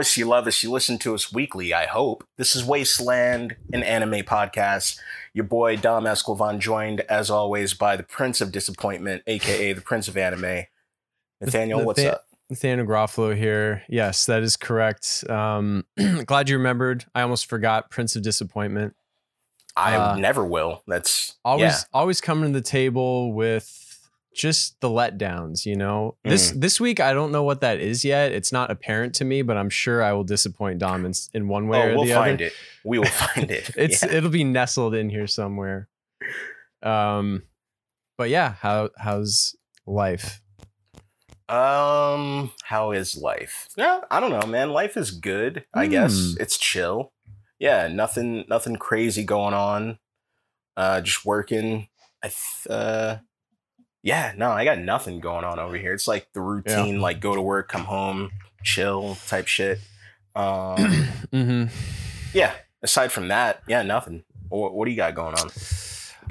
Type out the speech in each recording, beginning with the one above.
You love us, you listen to us weekly, I hope. This is Wasteland, an anime podcast. Your boy Dom Escovan, joined as always by the Prince of Disappointment, aka the Prince of Anime. Nathaniel, what's up? Nathaniel Groffalo here. Yes, that is correct. Um, glad you remembered. I almost forgot Prince of Disappointment. I uh, never will. That's Always, yeah. always coming to the table with just the letdowns. You know, this this week I don't know what that is yet. It's not apparent to me, but I'm sure I will disappoint Dom in, in one way Oh, or we'll the find other. it. We will find it. It's Yeah. it'll be nestled in here somewhere. Um, but yeah, how how's life? Um, how is life? Yeah, I don't know, man. Life is good. I guess Hmm. it's chill. Yeah, nothing, nothing crazy going on. Uh, just working. I, th- uh, yeah, no, I got nothing going on over here. It's like the routine, like go to work, come home, chill type shit. Um, hmm yeah. Aside from that, yeah, nothing. What, what do you got going on?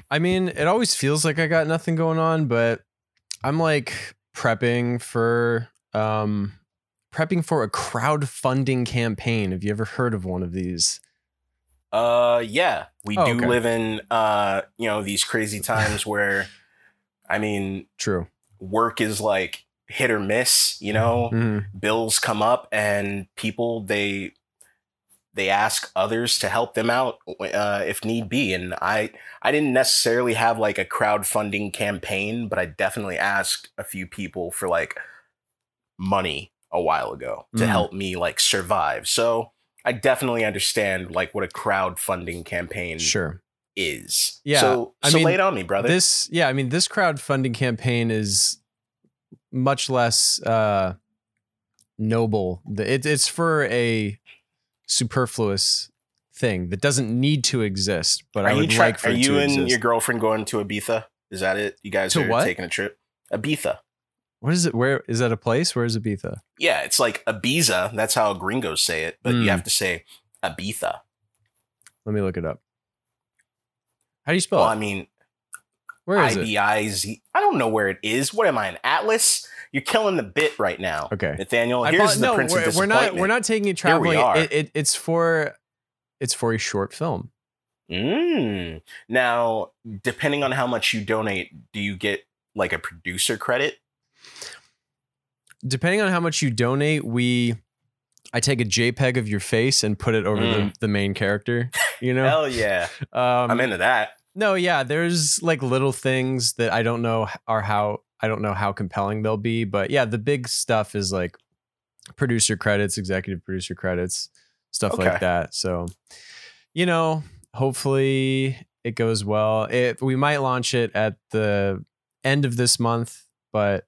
I mean, it always feels like I got nothing going on, but I'm like prepping for um prepping for a crowdfunding campaign. Have you ever heard of one of these? Uh, yeah, we Oh, do okay. live in uh, you know, these crazy times where, I mean, True. work is like hit or miss you know Mhm. bills come up and people they they ask others to help them out uh, if need be and i i didn't necessarily have like a crowdfunding campaign but i definitely asked a few people for like money a while ago to Mm. help me like survive so i definitely understand like what a crowdfunding campaign Sure. Is Yeah, so, I so mean, lay it on me brother This yeah, I mean this crowdfunding campaign is much less uh noble. It, it's for a superfluous thing that doesn't need to exist, but I Are you, would try- like for are you and exist. your girlfriend going to Ibiza? Is that it? You guys To are what? taking a trip? Ibiza. what is it? Where is that a place? Where is Ibiza? Yeah, it's like Ibiza. That's how gringos say it, but Mm. you have to say Ibiza. Let me look it up. How do you spell Well, it? I mean, Where is I it? I don't know where it is. What am I, an atlas? You're killing the bit right now, Okay. Nathaniel. Here's thought- the no, Prince we're, of we're not. We're not taking it Here we traveling. are. It, it, it's for. It's for a short film. Mm. Now, depending on how much you donate, do you get like a producer credit? Depending on how much you donate, we. I take a JPEG of your face and put it over the, Mm. the main character. You know. Hell yeah, um, I'm into that. No, yeah, there's like little things that I don't know are how I don't know how compelling they'll be, but yeah, the big stuff is like producer credits, executive producer credits, stuff Okay. like that. So, you know, hopefully it goes well. It we might launch it at the end of this month, but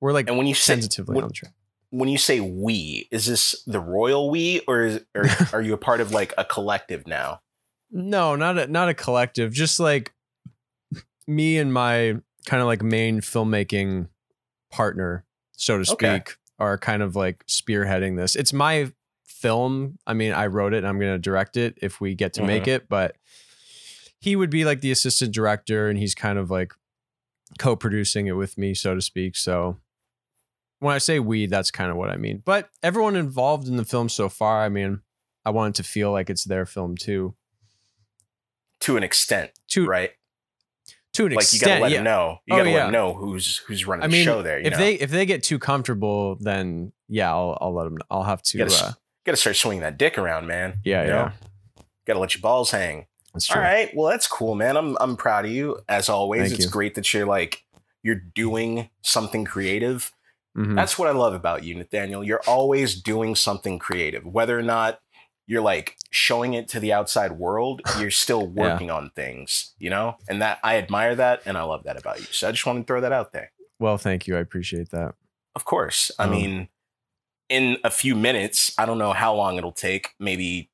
we're like And when you say when- on the track. when you say we, is this the royal we, or is, or are you a part of like a collective now? No, not a not a collective. Just like me and my kind of like main filmmaking partner, so to Okay. speak, are kind of like spearheading this. It's my film. I mean, I wrote it and I'm going to direct it if we get to Mm-hmm. make it, but he would be like the assistant director and he's kind of like co-producing it with me, so to speak. So when I say we, that's kind of what I mean. But everyone involved in the film so far, I mean, I want it to feel like it's their film too. To an extent, To right? to an extent. Like you gotta let yeah. them know. You Oh, gotta let yeah. them know who's who's running I the mean, show there. You if know? they if they get too comfortable, then yeah, I'll I'll let them. I'll have to. You gotta, Uh, gotta start swinging that dick around, man. yeah, you yeah, know? Gotta let your balls hang. that's true. All right. Well, that's cool, man. I'm I'm proud of you as always. Thank it's you. great that you're like you're doing something creative. Mhm. That's what I love about you, Nathaniel. You're always doing something creative, whether or not you're like showing it to the outside world. You're still Yeah. working on things, you know, and that I admire that and I love that about you. So I just want to throw that out there. Well, thank you. I appreciate that. Of course. I Um, mean, in a few minutes, I don't know how long it'll take, maybe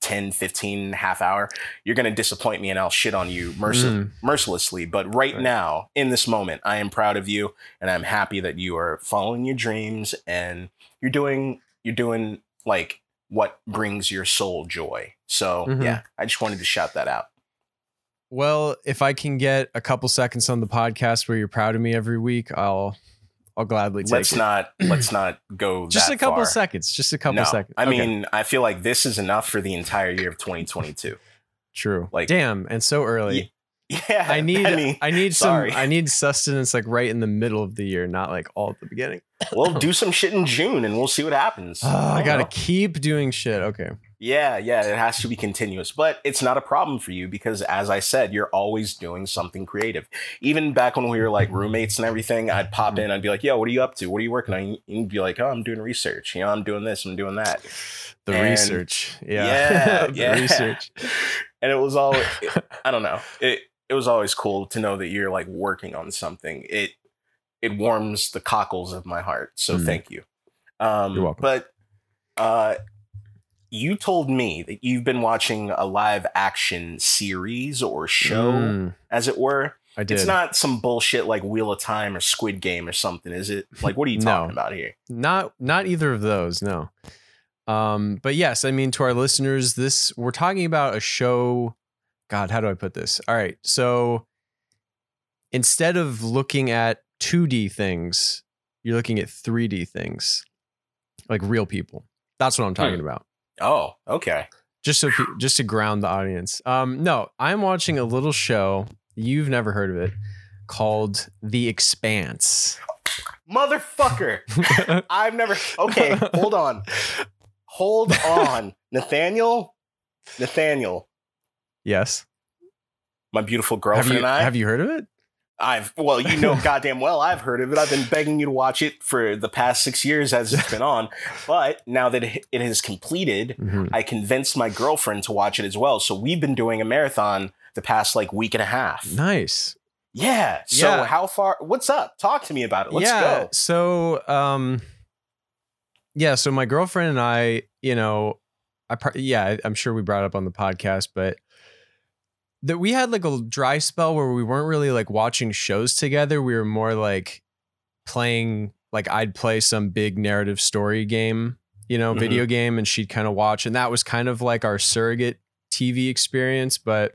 10, 15, half hour, you're going to disappoint me and I'll shit on you Mm. mercilessly. But right, Right. now, in this moment, I am proud of you and I'm happy that you are following your dreams and you're doing, you're doing like what brings your soul joy. So Mhm. yeah, I just wanted to shout that out. Well, if I can get a couple seconds on the podcast where you're proud of me every week, I'll I'll gladly take it. let's it. not let's not go just a couple far. seconds. Just a couple no, seconds. I Okay, mean, I feel like this is enough for the entire year of 2022. true. like- Damn, and so early. Yeah, I need I, need sorry. some I need sustenance like right in the middle of the year, not like all at the beginning. we'll do some shit in June and we'll see what happens. Ah, I gotta know. keep doing shit. Okay. Yeah, yeah, it has to be continuous, but it's not a problem for you because, as I said, you're always doing something creative. Even back when we were like roommates and everything, I'd pop in, I'd be like, "Yo, what are you up to? What are you working on?" You'd be like, "Oh, I'm doing research. You know, I'm doing this, I'm doing that." The And- research. Yeah. Yeah, the yeah. research. And it was all, I don't know, it it was always cool to know that you're like working on something. It it warms the cockles of my heart. So Mm. thank you. Um, You're welcome. But uh, you told me that you've been watching a live action series or show, Mm, as it were. I did. It's not some bullshit like Wheel of Time or Squid Game or something, is it? Like, what are you No. talking about here? not not either of those no um but yes i mean to our listeners this we're talking about a show god how do i put this all right so instead of looking at 2d things you're looking at 3d things like real people that's what i'm talking about Oh, okay. just so just to ground the audience um no i'm watching a little show you've never heard of it called the expanse Motherfucker. I've never. Okay, hold on. Hold on. Nathaniel? Nathaniel, yes my beautiful have girlfriend you and I. have you heard of it I've well, you know goddamn well I've heard of it. I've been begging you to watch it for the past six years as it's been on. But now that it has completed, Mhm. I convinced my girlfriend to watch it as well. So we've been doing a marathon the past like week and a half. Nice. Yeah. So Yeah. how far what's up? Talk to me about it. Let's yeah. go. So, um, yeah. So my girlfriend and I, you know, I yeah, I'm sure we brought it up on the podcast, but that we had like a dry spell where we weren't really like watching shows together. We were more like playing. Like I'd play some big narrative story game, you know, Mhm. video game, and she'd kind of watch, and that was kind of like our surrogate TV experience. But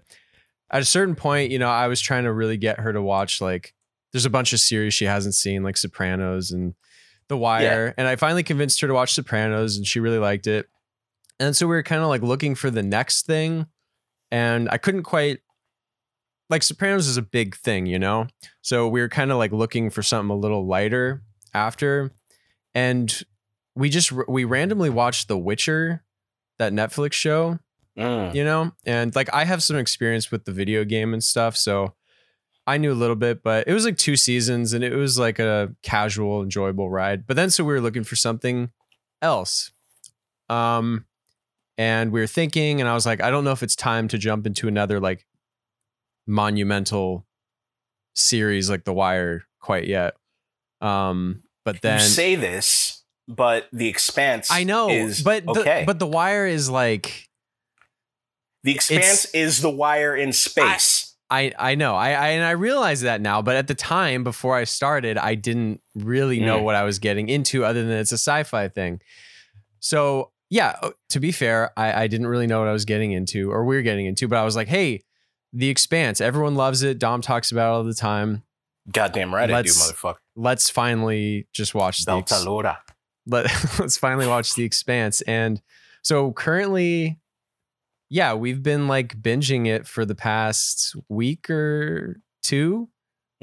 at a certain point, you know, I was trying to really get her to watch like there's a bunch of series she hasn't seen, like Sopranos and The Wire. And I finally convinced her to watch Sopranos and she really liked it. And so we were kind of like looking for the next thing. And I couldn't quite like Sopranos is a big thing, you know? So we were kind of like looking for something a little lighter after. And we just we randomly watched The Witcher, that Netflix show Mm. you know and like i have some experience with the video game and stuff so i knew a little bit but it was like two seasons and it was like a casual enjoyable ride but then so we were looking for something else um and we were thinking and i was like i don't know if it's time to jump into another like monumental series like the wire quite yet um but then you say this, but the expanse i know is but the, but the wire is like the expanse is the wire in space. I I know. I, I and I realize that now, but at the time before I started, I didn't really know Mm. what I was getting into other than it's a sci-fi thing. So, yeah, uh, to be fair, I, I didn't really know what I was getting into or we are getting into, but I was like, "Hey, The Expanse, everyone loves it. Dom talks about it all the time. Goddamn right I do, Let's- motherfucker. Let's finally just watch the Ex- Beltalowda. let let's finally watch The Expanse. And so currently, yeah, we've been like binging it for the past week or two.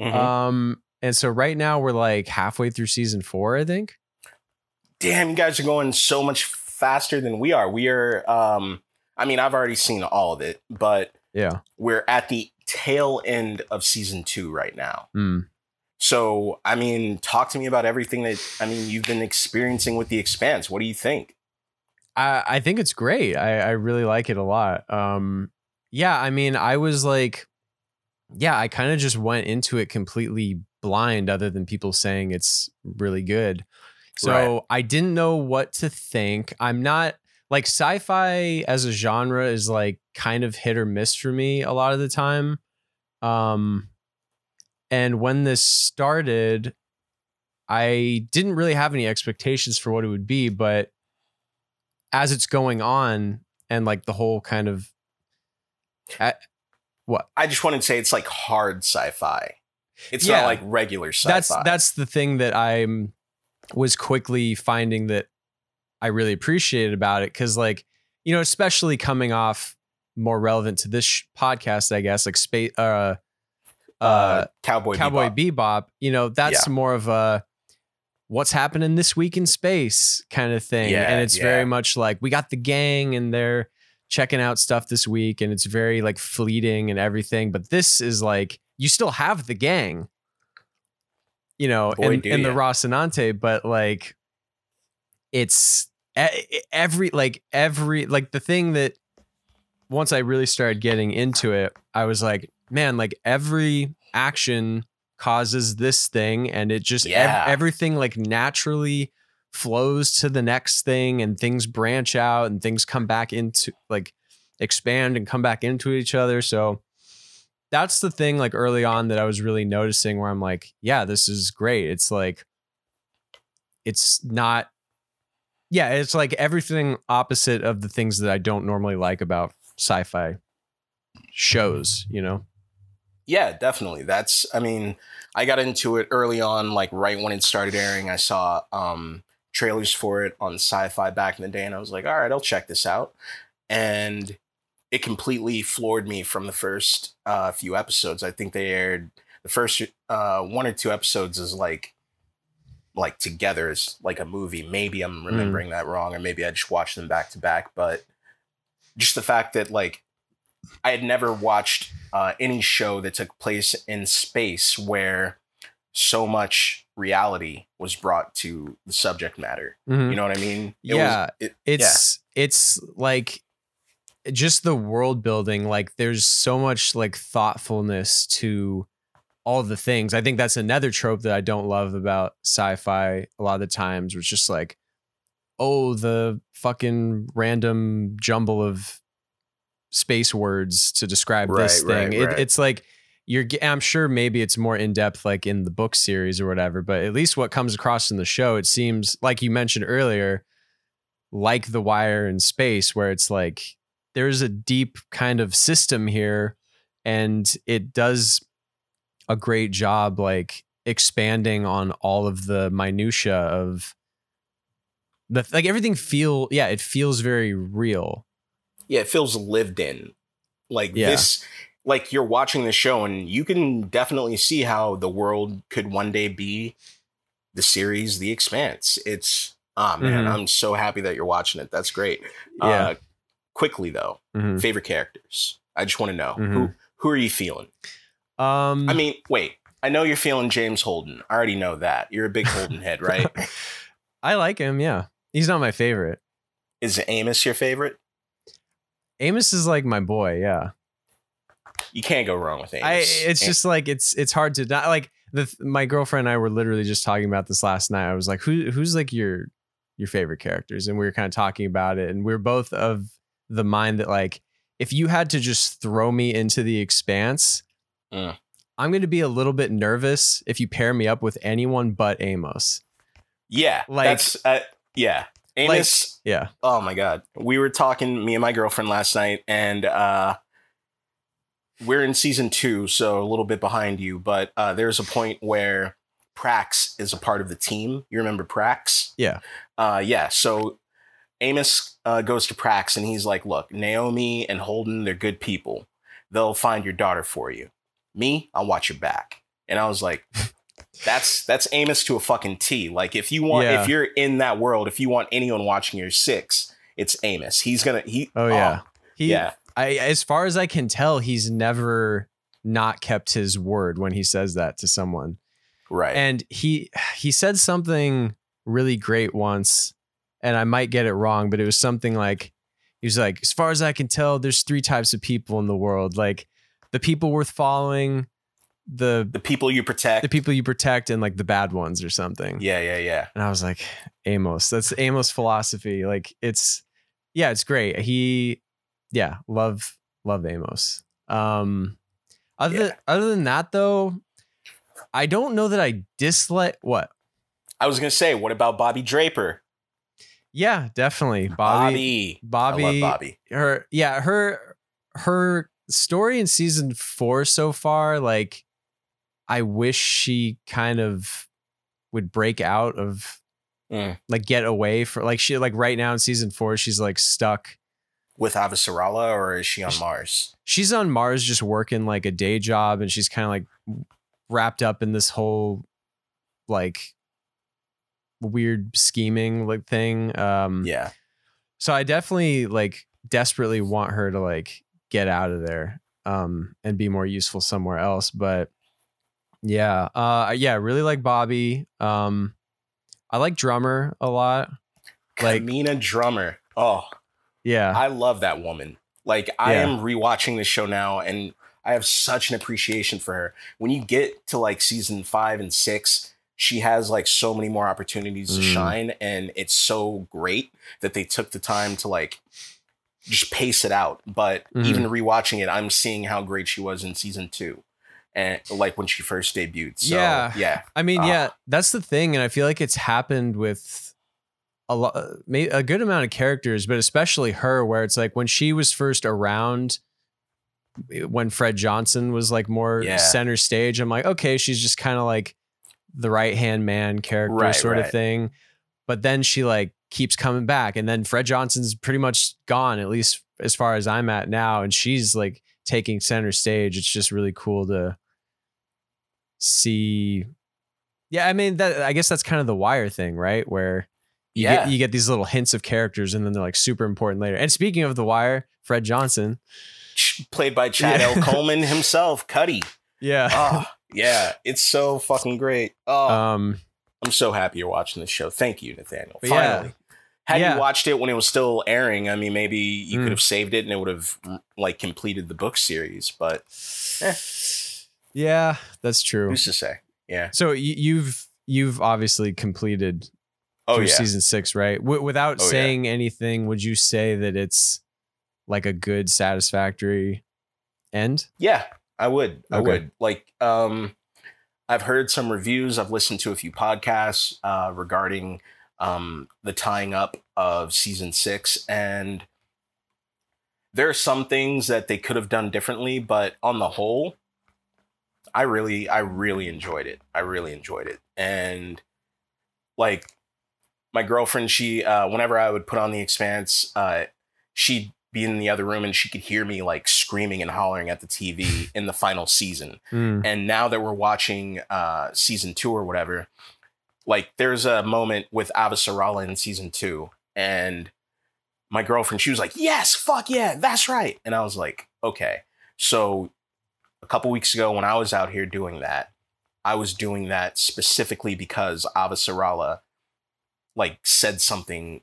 Mhm. Um, and so right now we're like halfway through season four, I think. Damn, you guys are going so much faster than we are. We are um I mean, I've already seen all of it, but Yeah. we're at the tail end of season 2 right now. Mm. So, I mean, talk to me about everything that I mean you've been experiencing with the expanse. What do you think? I, I think it's great. I, I really like it a lot. Um, yeah, I mean, I was like, yeah, I kind of just went into it completely blind, other than people saying it's really good. So Right. I didn't know what to think. I'm not like sci-fi as a genre is like kind of hit or miss for me a lot of the time. Um, and when this started, I didn't really have any expectations for what it would be, but as it's going on and like the whole kind of what I just wanted to say it's like hard sci-fi. It's Yeah. not like regular sci-fi. that's that's the thing that I'm was quickly finding that I really appreciated about it because like you know especially coming off more relevant to this sh- podcast I guess like space uh uh, uh, Cowboy Cowboy Bebop. Bebop you know that's more of a what's happening this week in space kind of thing Yeah, and it's yeah. very much like we got the gang and they're checking out stuff this week and it's very like fleeting and everything but this is like you still have the gang you know Boy, in, do in the. Rocinante but like it's every like every like the thing that once I really started getting into it I was like man like every action causes this thing and it just ev- everything like naturally flows to the next thing and things branch out and things come back into like expand and come back into each other so that's the thing like early on that I was really noticing where I'm like yeah this is great it's like it's not yeah it's like everything opposite of the things that I don't normally like about sci-fi shows you know Yeah, definitely. That's I mean, I got into it early on, like right when it started airing. I saw um trailers for it on sci-fi back in the day, and I was like, all right, I'll check this out. And it completely floored me from the first uh, few episodes. I think they aired the first uh, one or two episodes is like like together as like a movie. Maybe I'm remembering that wrong, or maybe I just watched them back to back. But just the fact that like I had never watched uh, any show that took place in space where so much reality was brought to the subject matter. Mhm. You know what I mean? It Yeah, Was, it, it's it's like just the world building like there's so much like thoughtfulness to all the things i think that's another trope that i don't love about sci-fi a lot of the times was just like oh the fucking random jumble of space words to describe this Right, right, thing It- right. it's like you're i'm sure maybe it's more in depth like in the book series or whatever but at least what comes across in the show it seems like you mentioned earlier like the wire in space where it's like there's a deep kind of system here and it does a great job like expanding on all of the minutia of the like everything feel yeah it feels very real yeah, it feels lived in. Like Yeah. this, like you're watching the show and you can definitely see how the world could one day be the series The Expanse. It's ah man, Mhm. I'm so happy that you're watching it. That's great. yeah Uh, quickly though, Mhm. favorite characters. I just want to know who Mhm. who are you feeling? um I mean, wait. I know you're feeling James Holden. I already know that. You're a big Holden head, right? i like him yeah he's not my favorite Is Amos your favorite? amos is like my boy yeah You can't go wrong with Amos. I it's just like it's it's hard to not like the my girlfriend and I were literally just talking about this last night. I was like, who who's like your your favorite characters? And we were kind of talking about it, and we are both of the mind that like if you had to just throw me into the expanse, Mm. I'm going to be a little bit nervous if you pair me up with anyone but Amos. yeah, like- that's uh, yeah. Amos. Yeah, oh my god, we were talking me and my girlfriend last night, and uh, we're in season two, so a little bit behind you. But uh, there's a point where Prax is a part of the team. You remember Prax? Yeah. Uh, yeah. So Amos uh, goes to Prax and he's like, "Look, Naomi and Holden, they're good people. They'll find your daughter for you. Me, I'll watch your back." And I was like, "That's that's Amos to a fucking T. Like, if you want, Yeah. if you're in that world, if you want anyone watching your six, it's Amos. He's gonna he. Oh, yeah. he, yeah. I as far as I can tell, he's never not kept his word when he says that to someone. Right. and he he said something really great once and i might get it wrong but it was something like he was like as far as i can tell there's three types of people in the world like the people worth following the the people you protect. the people you protect and like the bad ones or something yeah, yeah, yeah. and i was like amos that's amos philosophy like it's yeah it's great he yeah love love amos um other Yeah. other than that though i don't know that i dislike what I was gonna say, what about Bobby Draper? Yeah definitely bobby Bobby. bobby, I love Bobby. her yeah her her story in season four so far like I wish she kind of would break out of Mm. like get away for like she like right now in season four she's like stuck. With Avasarala, or is she on Mars? She's on Mars just working like a day job and she's kind of like wrapped up in this whole like weird scheming like thing. Um Yeah. So I definitely like desperately want her to like get out of there um and be more useful somewhere else. But yeah, uh yeah, really like Bobby. Um I like drummer a lot. Like- Camina Drummer. Oh, Yeah. I love that woman. Like I Yeah. am rewatching this show now and I have such an appreciation for her. When you get to like season 5 and 6, she has like so many more opportunities to Mm. shine and it's so great that they took the time to like just pace it out. But Mhm. even rewatching it, I'm seeing how great she was in season 2 and like when she first debuted. So, Yeah. yeah. I mean, Ah. yeah, that's the thing, and I feel like it's happened with a lot, a good amount of characters, but especially her, where it's like when she was first around, when Fred Johnson was like more Yeah. center stage. I'm like, okay, she's just kind of like the right hand man character Right, sort of thing, but then she like keeps coming back, and then Fred Johnson's pretty much gone, at least as far as I'm at now, and she's like taking center stage. It's just really cool to see yeah i mean that i guess that's kind of the wire thing right where you Yeah. get you get these little hints of characters and then they're like super important later and speaking of the wire fred johnson Played by Chad Yeah. L. Coleman himself, Cutty. yeah Oh, yeah. It's so fucking great. Oh, um I'm so happy you're watching this show. Thank you, Nathaniel. But yeah. Finally. Had Yeah. you watched it when it was still airing, I mean, maybe you Mm. could have saved it and it would have like completed the book series. But Eh. yeah that's true who's to say? Yeah. so you, you've you've obviously completed Oh yeah. season six right w- without Oh, yeah. saying anything would you say that it's like a good satisfactory end Yeah, I would. I Okay. would. Like, um, I've heard some reviews. I've listened to a few podcasts uh, regarding um, the tying up of season six, and there are some things that they could have done differently. But on the whole, I really, I really enjoyed it. I really enjoyed it, and like my girlfriend, she, uh, whenever I would put on the Expanse, uh, she'd be in the other room and she could hear me like screaming and hollering at the TV in the final season. Mm, And now that we're watching uh, season two or whatever, like there's a moment with Avasarala in season two, and my girlfriend, she was like, "Yes, fuck yeah, that's right," and I was like, "Okay." So a couple weeks ago, when I was out here doing that, I was doing that specifically because Avasarala like said something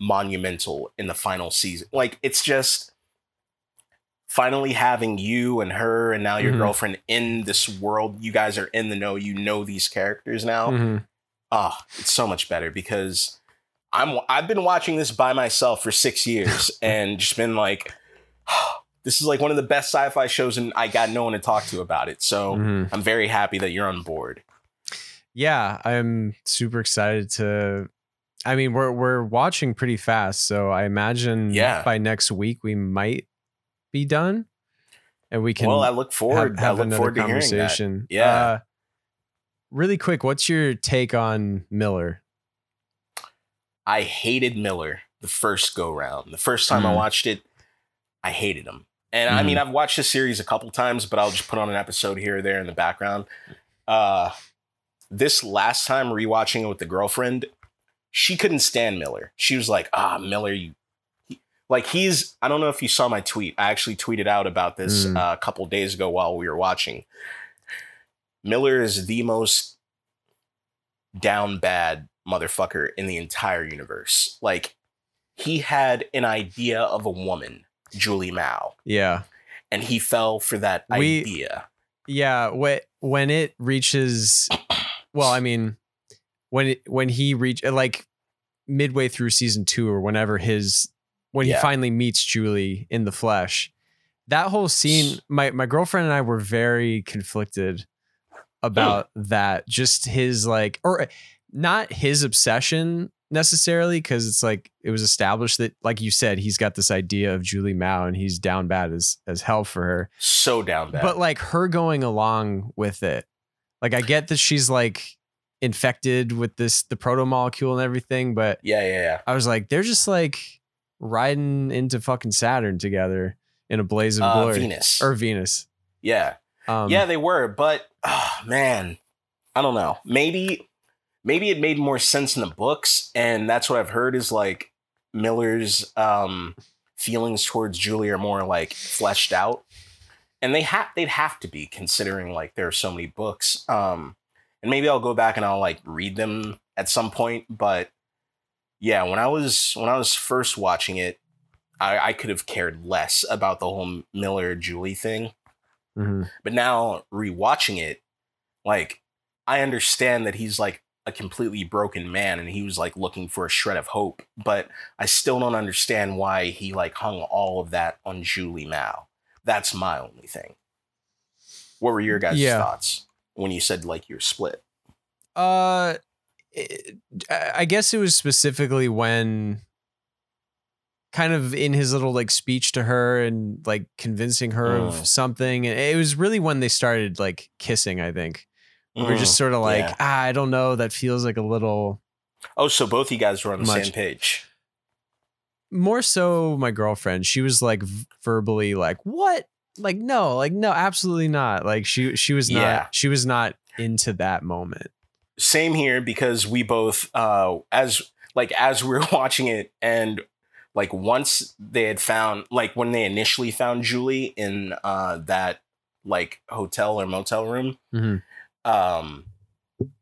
monumental in the final season. Like it's just finally having you and her and now your Mhm. girlfriend in this world. You guys are in the know. You know these characters now. mhm. Oh, it's so much better because I'm I've been watching this by myself for six years and just been like, this is like one of the best sci-fi shows, and I got no one to talk to about it. So Mhm. I'm very happy that you're on board. Yeah, I'm super excited to. I mean, we're we're watching pretty fast, so I imagine Yeah. by next week we might be done, and we can well, I look have, forward. have I look another forward to hearing that. conversation. Yeah. Uh, really quick, what's your take on Miller? I hated Miller the first go round. The first time I Mhm. watched it, I hated him. And I Mhm. mean, I've watched the series a couple times, but I'll just put on an episode here or there in the background. Uh, this last time rewatching it with the girlfriend, she couldn't stand Miller. She was like, "Ah, Miller, you." Like he's, I don't know if you saw my tweet. I actually tweeted out about this Mm. uh, a couple days ago while we were watching. Miller is the most down bad motherfucker in the entire universe. Like he had an idea of a woman, Julie Mao, Yeah, and he fell for that We- idea. yeah. When when it reaches, well, I mean, when it when he reach uh, like midway through season two or whenever his when Yeah. he finally meets Julie in the flesh, that whole scene, my my girlfriend and I were very conflicted about mm. that. Just his like, or uh, not his obsession necessarily, because it's like it was established that, like you said, he's got this idea of Julie Mao and he's down bad as as hell for her. So down bad. But like her going along with it Like I get that she's like infected with this the proto molecule and everything, but Yeah, yeah, yeah. I was like, they're just like riding into fucking Saturn together in a blaze of Uh, glory. Venus. Or Venus. yeah. Um, yeah, they were, but oh, man, I don't know. Maybe maybe it made more sense in the books, and that's what I've heard is like Miller's um, feelings towards Julie are more like fleshed out, and they have they'd have to be considering like there are so many books. Um, and maybe I'll go back and I'll like read them at some point, but yeah, when I was when I was first watching it, I, I could have cared less about the whole Miller Julie thing. mhm. But now rewatching it, like I understand that he's like a completely broken man and he was like looking for a shred of hope, but I still don't understand why he like hung all of that on Julie Mao. That's my only thing. What were your guys' Yeah. thoughts when you said like you're split? Uh, it- I guess it was specifically when, kind of in his little like speech to her and like convincing her Mm. of something. And it was really when they started like kissing. I think we we're Mm, just sort of like, yeah. ah, I don't know. That feels like a little Oh, so both you guys were on the Much. same page. more so. My girlfriend, she was like verbally like, what? Like no, like no, absolutely not. Like she she was not Yeah. she was not into that moment. same here because we both uh as like as we were watching it and like once they had found like when they initially found Julie in uh that like hotel or motel room Mhm. um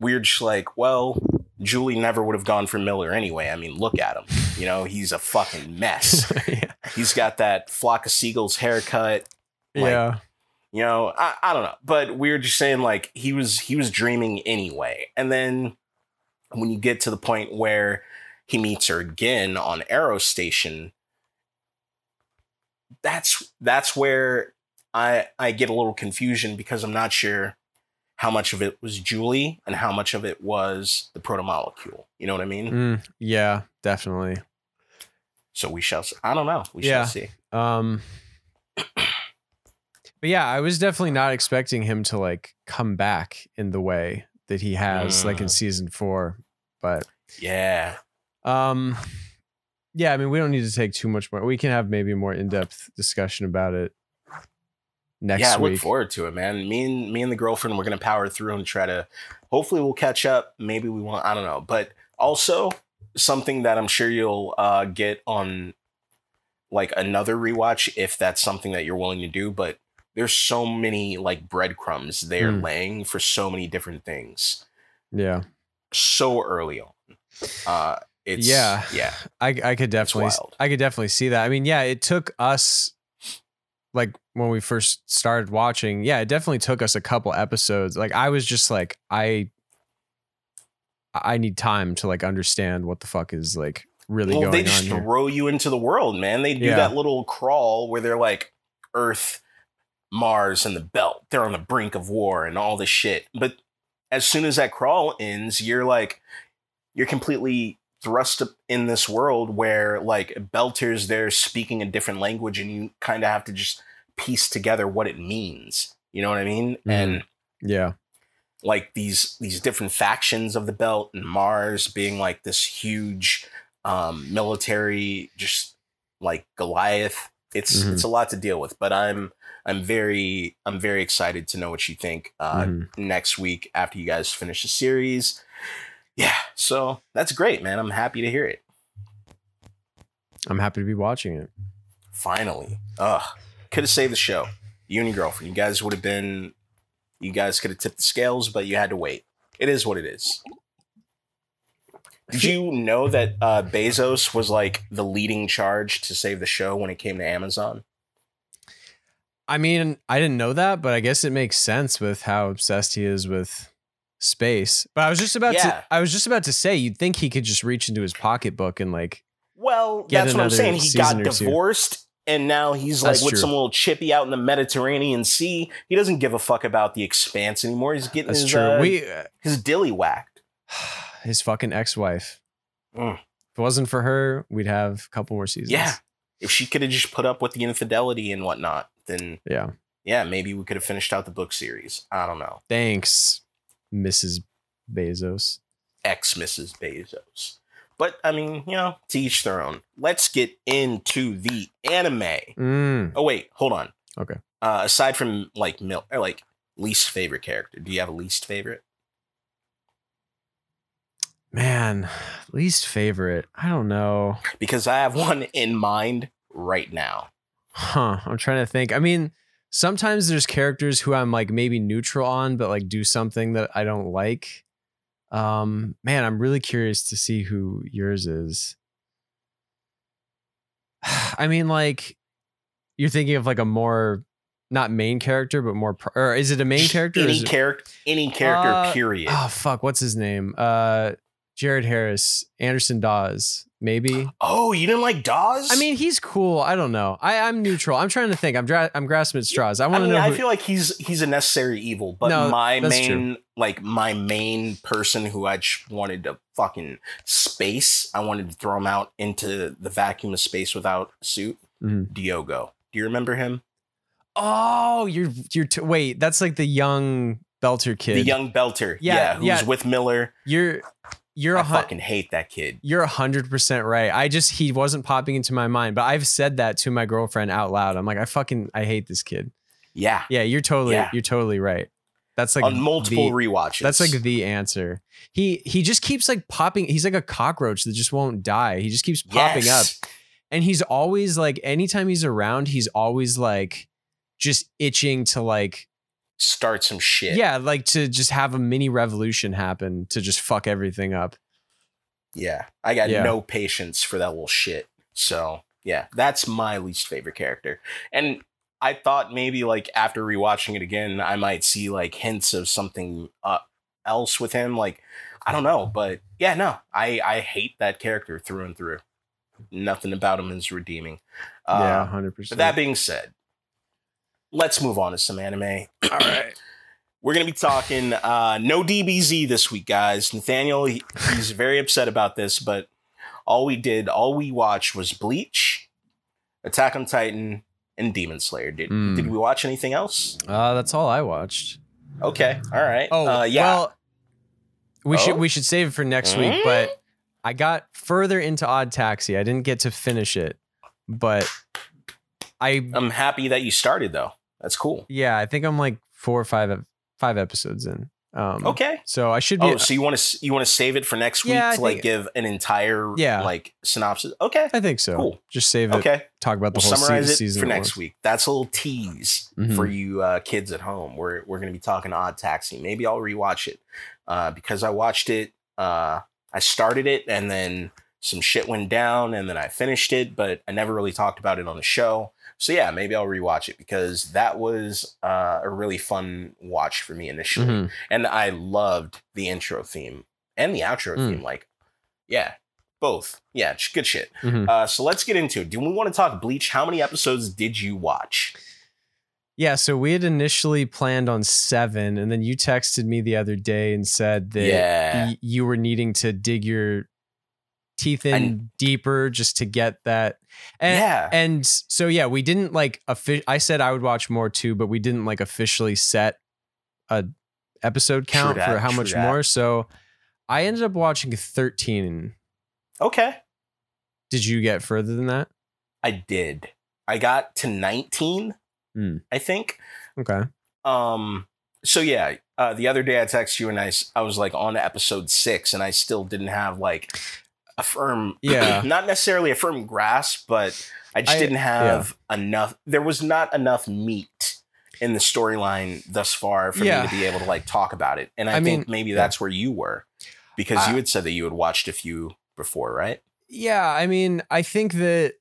we were just like well Julie never would have gone for Miller anyway I mean look at him you know he's a fucking mess yeah. he's got that flock of seagulls haircut Like, yeah. you know I, I don't know but we were just saying like he was he was dreaming anyway and then when you get to the point where he meets her again on Eros station that's that's where i i get a little confusion because i'm not sure how much of it was julie and how much of it was the protomolecule you know what i mean Mm, yeah, definitely. so we shall I don't know we Yeah. shall see Um But yeah, I was definitely not expecting him to like come back in the way that he has like in Mm. season 4. But yeah um yeah, I mean we don't need to take too much more. We can have maybe a more in-depth discussion about it next yeah, I look forward to it, man. Me and me and the girlfriend, we're gonna power through and try to. Hopefully, we'll catch up. Maybe we won't. I don't know. But also something that I'm sure you'll uh, get on like another rewatch if that's something that you're willing to do. But there's so many like breadcrumbs they're Mm. laying for so many different things yeah. so early on. Uh, it's Yeah. yeah, I I could definitely. I could definitely see that. I mean, yeah, it took us like when we first started watching, yeah, it definitely took us a couple episodes. Like I was just like I I need time to like understand what the fuck is like really well, going they on just here. throw you into the world, man. They do Yeah. that little crawl where they're like Earth, Mars, and the Belt. They're on the brink of war and all this shit. But as soon as that crawl ends, you're like, you're completely thrust in this world where like Belters, they're speaking a different language, and you kind of have to just piece together what it means. You know what I mean? Mhm. And Yeah. like these these different factions of the belt and Mars being like this huge um military just like Goliath. It's Mhm. it's a lot to deal with, but I'm I'm very I'm very excited to know what you think uh Mhm. next week after you guys finish the series. Yeah, so that's great, man. I'm happy to hear it. I'm happy to be watching it. Finally. Ugh. Could have saved the show. You and your girlfriend. You guys would have been you guys could have tipped the scales, but you had to wait. It is what it is. Did you know that uh, Bezos was like the leading charge to save the show when it came to Amazon? I mean, I didn't know that, but I guess it makes sense with how obsessed he is with space. But I was just about Yeah. to I was just about to say you'd think he could just reach into his pocketbook and like Well, that's what I'm saying. He got or two. divorced and now he's like That's with true. some little chippy out in the Mediterranean Sea. He doesn't give a fuck about the expanse anymore. He's getting that's his, true. uh, we uh, his dilly whacked. his fucking ex-wife. Mm. If it wasn't for her, we'd have a couple more seasons. Yeah. If she could have just put up with the infidelity and whatnot, then Yeah. yeah, maybe we could have finished out the book series. I don't know. Thanks. Mrs. Bezos. Ex Mrs. Bezos. But I mean, you know, to each their own. Let's get into the anime. Mm. Oh wait, hold on. Okay. Uh, aside from like mil- or like least favorite character, do you have a least favorite? Man, least favorite. I don't know. Because I have one in mind right now. Huh. I'm trying to think. I mean, sometimes there's characters who I'm like maybe neutral on, but like do something that I don't like. Um, man, I'm really curious to see who yours is. I mean, like, you're thinking of like a more not main character, but more, pro- or is it a main character? Any character, any character. Uh, period. Oh fuck, what's his name? Uh, Jared Harris, Anderson Dawes, maybe. oh, you didn't like Dawes? I mean, he's cool. I don't know. I, I'm neutral. I'm trying to think. I'm dra- I'm grasping at straws. I I want to mean, know. I feel like he's he's a necessary evil, but No, my that's main true. like my main person who I just wanted to fucking space, I wanted to throw him out into the vacuum of space without a suit. Mhm. Diogo. Do you remember him? Oh, you're you're t- wait. That's like the young Belter kid. The young Belter. Yeah, Yeah, who's yeah. with Miller. You're you're I a fucking hate that kid. you're a hundred percent right. I just he wasn't popping into my mind, but I've said that to my girlfriend out loud. I'm like, I fucking I hate this kid. Yeah. Yeah, you're totally Yeah. you're totally right. That's like On multiple the- rewatches. That's like the answer. He he just keeps like popping. He's like a cockroach that just won't die. He just keeps popping up. And he's always like anytime he's around, he's always like just itching to like Start some shit. yeah, like to just have a mini revolution happen to just fuck everything up. Yeah. I got Yeah. no patience for that little shit. So, yeah, that's my least favorite character. And I thought maybe like after rewatching it again, I might see like hints of something uh, else with him. Like, I don't know. But yeah, no, I, I hate that character through and through. Nothing about him is redeeming. Uh, yeah, hundred percent. But that being said, let's move on to some anime. all right. We're gonna be talking uh, no DBZ this week, guys. Nathaniel, he, he's very upset about this, but all we did, all we watched was Bleach, Attack on Titan, and Demon Slayer. Did Mm. did we watch anything else? Uh, that's all I watched. Okay, all right. Oh uh, yeah. Well, we should Oh? we should save it for next week. But I got further into Odd Taxi. I didn't get to finish it, but I I'm happy that you started though. That's cool. yeah I think I'm like four or five five episodes in. Um, Okay. So I should be. Oh, so you want to you want to save it for next week Yeah, I to like give an entire Yeah. like synopsis? Okay. I think so. Cool. Just save it. Okay. Talk about the We'll whole summarize se- it season for next week. That's a little tease Mhm. for you uh, kids at home. We're we're gonna be talking Odd Taxi. Maybe I'll rewatch it uh, because I watched it. Uh, I started it and then some shit went down and then I finished it, but I never really talked about it on the show. So yeah, maybe I'll rewatch it because that was uh, a really fun watch for me initially, Mhm. and I loved the intro theme and the outro Mm. theme. Like, yeah, both. Yeah, good shit. Mhm. Uh, so let's get into it. Do we want to talk Bleach? How many episodes did you watch? Yeah, so we had initially planned on seven, and then you texted me the other day and said that Yeah. y- you were needing to dig your teeth in I- deeper just to get that. And, yeah. and so yeah, we didn't like offi- I said I would watch more too, but we didn't like officially set a episode count that, for how much that. more. So I ended up watching 13. okay. Did you get further than that? I did. I got to 19, Hmm. I think. Okay. Um, so yeah, uh, the other day I texted you and I, I was like on episode six and I still didn't have like a firm, Yeah. not necessarily a firm grasp, but I just I- didn't have enough. There was not enough meat in the storyline thus far for Yeah. me to be able to like talk about it. And I, I think mean, maybe yeah. that's where you were because I- you had said that you had watched a few before, right? Yeah, I mean, I think that,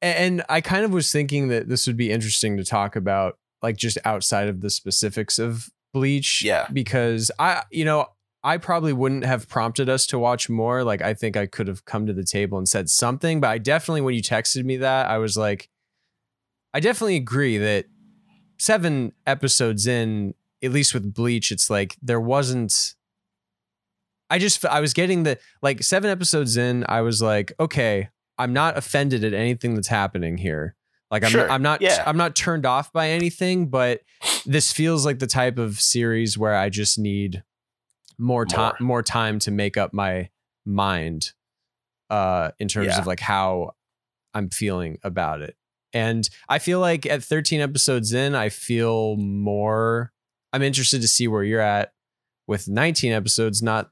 and I kind of was thinking that this would be interesting to talk about, like just outside of the specifics of Bleach. Yeah. Because I, you know, I probably wouldn't have prompted us to watch more. Like, I think I could have come to the table and said something, but I definitely, when you texted me that, I was like, I definitely agree that seven episodes in, at least with Bleach, it's like there wasn't. I just I was getting the like seven episodes in, I was like, okay, I'm not offended at anything that's happening here. Like I'm Sure, I'm not yeah. I'm not turned off by anything, but this feels like the type of series where I just need more time More. more time to make up my mind uh in terms Yeah. of like how I'm feeling about it. And I feel like at 13 episodes in, I feel more I'm interested to see where you're at with 19 episodes, not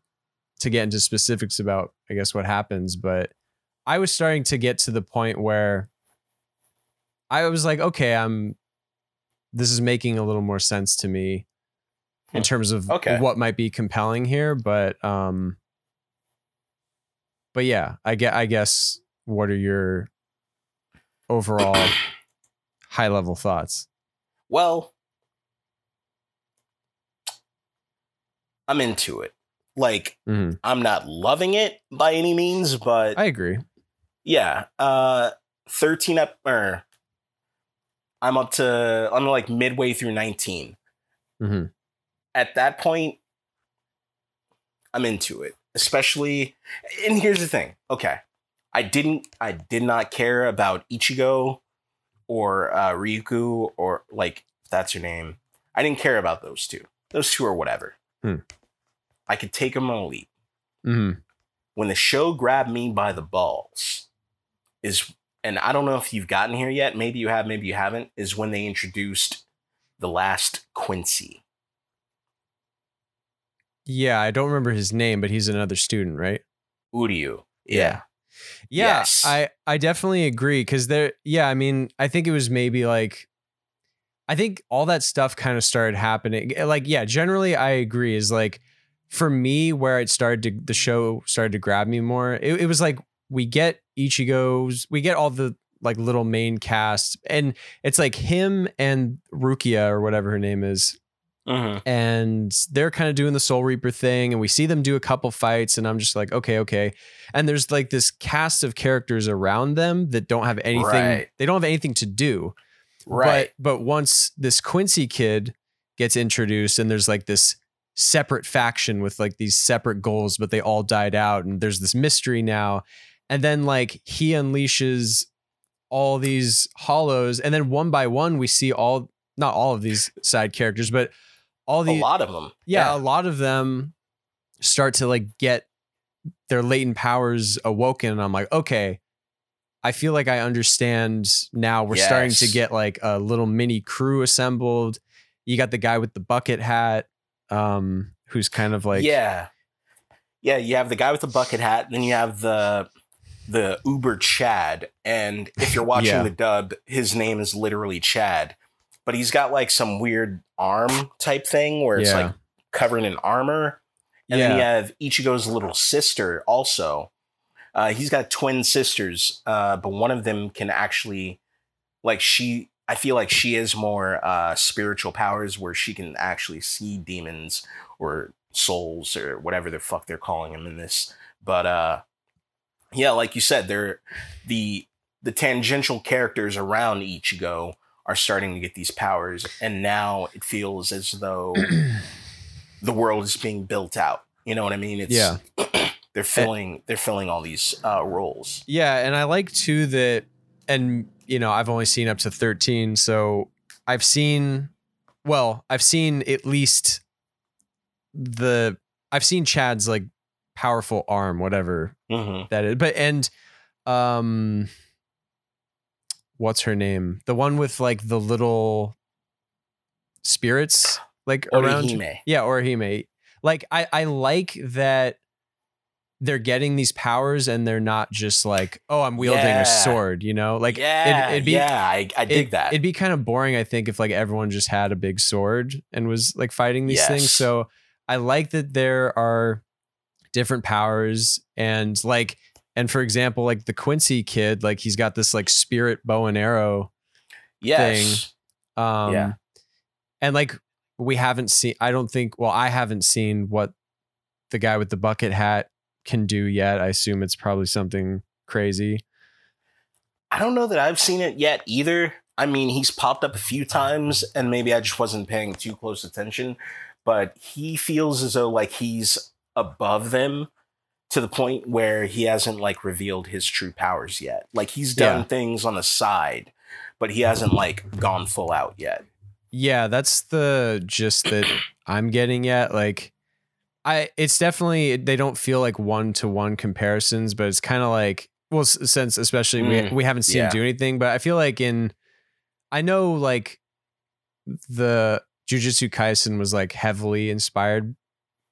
to get into specifics about I guess what happens, but I was starting to get to the point where I was like, okay, I'm this is making a little more sense to me in terms of Okay. what might be compelling here, but um but yeah, I get I guess what are your overall high level thoughts? Well, I'm into it. Like, Mhm. I'm not loving it by any means, but I agree. yeah. Uh 13 up or I'm up to I'm like midway through 19. hmm At that point, I'm into it. Especially and here's the thing. Okay. I didn't I did not care about Ichigo or uh Ryuku or like that's her name. I didn't care about those two. Those two are whatever. Hmm. I could take them on a leap. hmm when the show grabbed me by the balls is and I don't know if you've gotten here yet, maybe you have, maybe you haven't, is when they introduced the last Quincy. Yeah, I don't remember his name, but he's another student, right? Uryu. Yeah. Yeah. Yes. I I definitely agree because there. Yeah, I mean, I think it was maybe like, I think all that stuff kind of started happening. eh, Like, yeah, generally I agree. Is like for me where it started to the show started to grab me more. It, it was like we get Ichigo's, we get all the like little main cast, and it's like him and Rukia or whatever her name is Mhm. and they're kind of doing the Soul Reaper thing, and we see them do a couple fights, and I'm just like, okay, okay. And there's like this cast of characters around them that don't have anything. Right. They don't have anything to do. Right. But but once this Quincy kid gets introduced, and there's like this separate faction with like these separate goals, but they all died out, and there's this mystery now. And then like he unleashes all these hollows, and then one by one we see all not all of these side characters, but all a lot of them. yeah, a lot of them start to like get their latent powers awoken and i'm like okay i feel like i understand now we're starting to get like a little mini crew assembled you got the guy with the bucket hat um who's kind of like yeah. Yeah, you have the guy with the bucket hat, then you have the the Uber Chad, and if you're watching Yeah. the dub, his name is literally Chad. But he's got like some weird arm type thing where it's Yeah. like covered in armor. And then you have Ichigo's little sister also. Uh, he's got twin sisters, uh, but one of them can actually, like, she. I feel like she has more uh, spiritual powers where she can actually see demons or souls or whatever the fuck they're calling them in this. But uh, yeah, like you said, they're the the tangential characters around Ichigo are starting to get these powers, and now it feels as though the world is being built out. You know what I mean? It's Yeah. they're filling they're filling all these uh, roles. Yeah, and I like too that, and you know, I've only seen up to 13, so I've seen, well, I've seen at least the, I've seen Chad's like powerful arm, whatever hmm that is, but and, um, what's her name? The one with like the little spirits like around. Orihime. Yeah, Orihime. Like I, I like that they're getting these powers and they're not just like, oh, I'm wielding Yeah. a sword, you know? Like yeah, it'd be- yeah, I, I dig it, that. It'd be kind of boring, I think, if like everyone just had a big sword and was like fighting these things. So I like that there are different powers and like and for example, like the Quincy kid, like he's got this like spirit bow and arrow yes. um, Yeah. And like we haven't seen, I don't think, well, I haven't seen what the guy with the bucket hat can do yet. I assume it's probably something crazy. I don't know that I've seen it yet either. I mean, he's popped up a few times, and maybe I just wasn't paying too close attention. But he feels as though like he's above them to the point where he hasn't like revealed his true powers yet. Like he's done Yeah. things on the side but he hasn't like gone full out yet. Yeah, that's the gist that I'm getting at. Like, I it's definitely they don't feel like one to one comparisons, but it's kind of like well, since especially Mm, we we haven't seen yeah. him do anything, but I feel like in I know like the Jujutsu Kaisen was like heavily inspired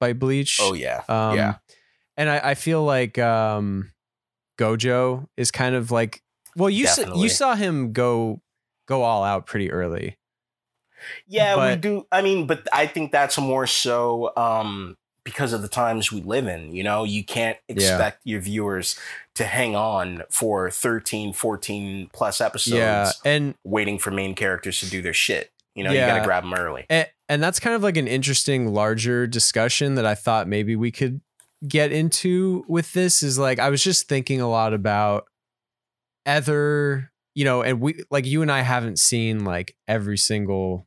by Bleach. Oh yeah, Um, yeah. And I, I feel like um, Gojo is kind of like well, you saw, you saw him go go all out pretty early. Yeah, we do. I mean, but I think that's more so um, because of the times we live in. You know, you can't expect your viewers to hang on for 13, 14 plus episodes yeah, and waiting for main characters to do their shit. You know, you got to grab them early. and, and that's kind of like an interesting larger discussion that I thought maybe we could get into with this is like I was just thinking a lot about other you know and we like you and I haven't seen like every single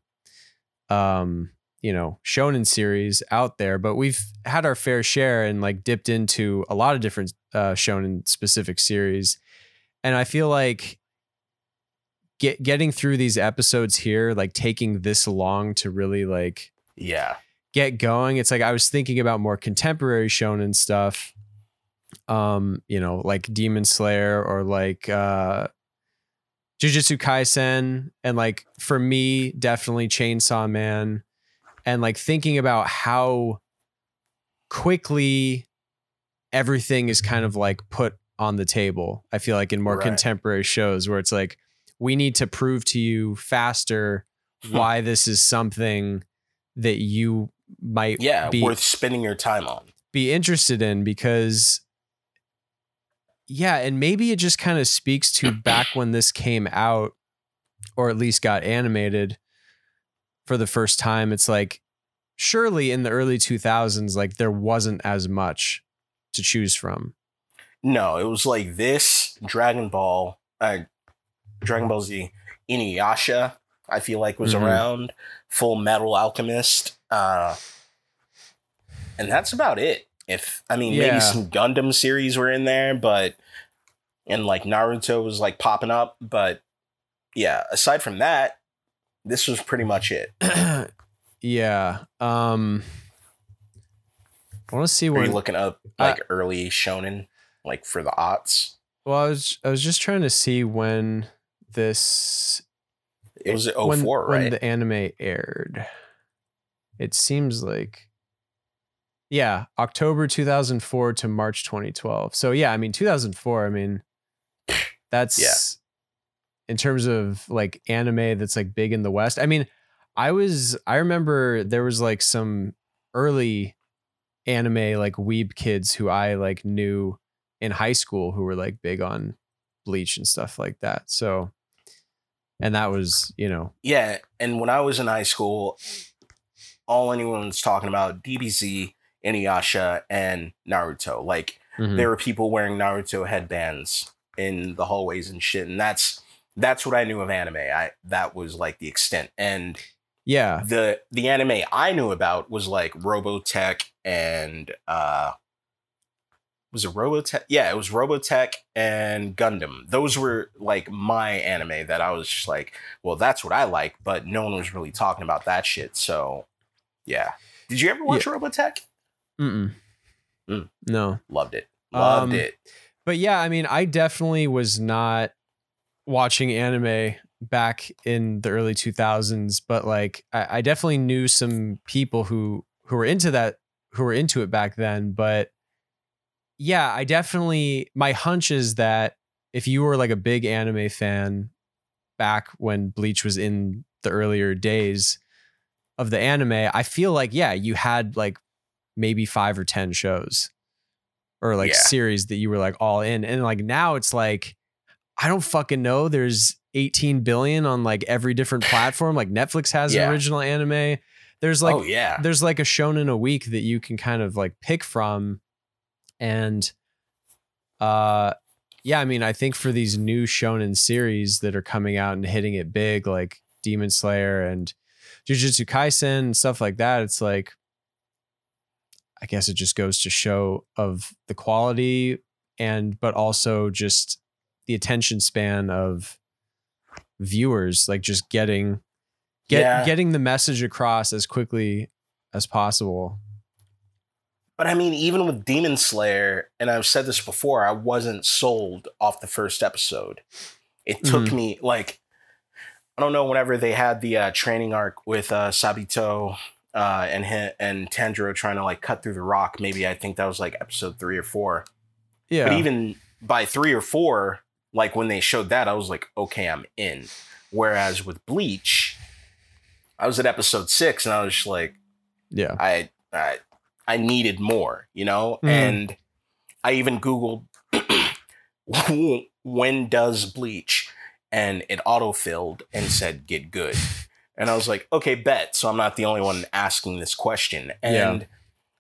um you know shonen series out there but we've had our fair share and like dipped into a lot of different uh shonen specific series and I feel like get getting through these episodes here like taking this long to really like Yeah. Get going. It's like I was thinking about more contemporary shonen stuff. Um, you know, like Demon Slayer or like uh Jujutsu Kaisen and like for me definitely Chainsaw Man and like thinking about how quickly everything is kind of like put on the table. I feel like in more Right. contemporary shows where it's like we need to prove to you faster why this is something that you might Yeah, be worth spending your time on. be interested in because yeah and maybe it just kind of speaks to back when this came out or at least got animated for the first time it's like surely in the early 2000s like there wasn't as much to choose from No, it was like this Dragon Ball, uh, Dragon Ball Z, Inuyasha. I feel like was Mhm. around Full Metal Alchemist, uh, and that's about it. If I mean, Yeah. maybe some Gundam series were in there, but and like Naruto was like popping up, but yeah. Aside from that, this was pretty much it. yeah um i want to see Were when you looking up like early shonen, like for the aughts? well i was i was just trying to see when this It was when, 04, when right? the anime aired. It seems like yeah, October 2004 to March 2012. So yeah, I mean 2004, I mean that's Yeah. in terms of like anime that's like big in the West. I mean, I was I remember there was like some early anime like weeb kids who I like knew in high school who were like big on bleach and stuff like that. So and that was, you know, Yeah, and when I was in high school, all anyone was talking about DBZ, Inuyasha, and Naruto. Like mhm. there were people wearing Naruto headbands in the hallways and shit, and that's that's what I knew of anime. I that was like the extent. And yeah. the the anime I knew about was like Robotech and uh was it Robotech? Yeah, it was Robotech and Gundam. Those were like my anime that I was just like, well, that's what I like, but no one was really talking about that shit. So, yeah. Did you ever watch Robotech? Mm-mm. Mm. No. Loved it. Loved Um, it. But yeah, I mean, I definitely was not watching anime back in the early 2000s, but like I, I definitely knew some people who who were into that who were into it back then. But yeah, I definitely my hunch is that if you were like a big anime fan back when Bleach was in the earlier days of the anime, I feel like yeah, you had like maybe five or ten shows or like Yeah. series that you were like all in. And like now it's like, I don't fucking know. There's 18 billion on like every different platform. Like Netflix has Yeah. original anime. There's like oh yeah. there's like a shonen a week that you can kind of like pick from. And uh yeah, I mean, I think for these new shonen series that are coming out and hitting it big, like Demon Slayer and Jujutsu Kaisen and stuff like that, it's like I guess it just goes to show of the quality and but also just the attention span of viewers, like just getting get Yeah. getting the message across as quickly as possible. But I mean, even with Demon Slayer, and I've said this before, I wasn't sold off the first episode. It took Mhm. me like I don't know. Whenever they had the uh, training arc with uh, Sabito uh, and and Tanjiro trying to like cut through the rock, maybe I think that was like episode three or four. Yeah. But even by three or four, like when they showed that, I was like, okay, I'm in. Whereas with Bleach, I was at episode six, and I was just like, yeah. I I I needed more, you know? Mhm. And I even Googled when does bleach and it autofilled and said get good. And I was like, okay, bet. So I'm not the only one asking this question. And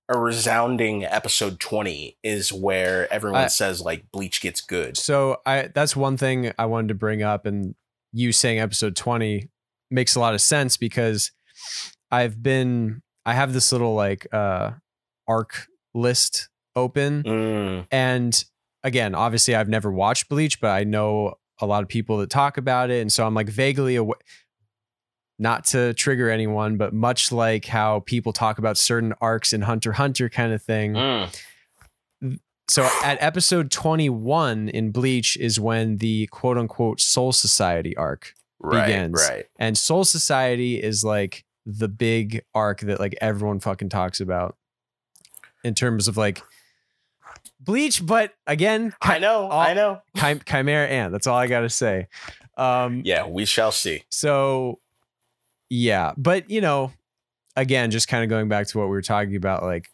a resounding episode 20 is where everyone I- says like bleach gets good. So I that's one thing I wanted to bring up and you saying episode 20 makes a lot of sense because I've been I have this little like uh arc list open Mm, and again, obviously I've never watched Bleach, but I know a lot of people that talk about it and so I'm like vaguely aware not to trigger anyone, but much like how people talk about certain arcs in Hunter Hunter kind of thing. mm. So at episode 21 in Bleach is when the quote unquote Soul Society arc Right, begins. right. and Soul Society is like the big arc that like everyone fucking talks about in terms of like Bleach, but again, I know, all- I know. Chim- Chimera Ant. That's all I gotta say. Um, Yeah, we shall see. so yeah, but you know, again, just kind of going back to what we were talking about, like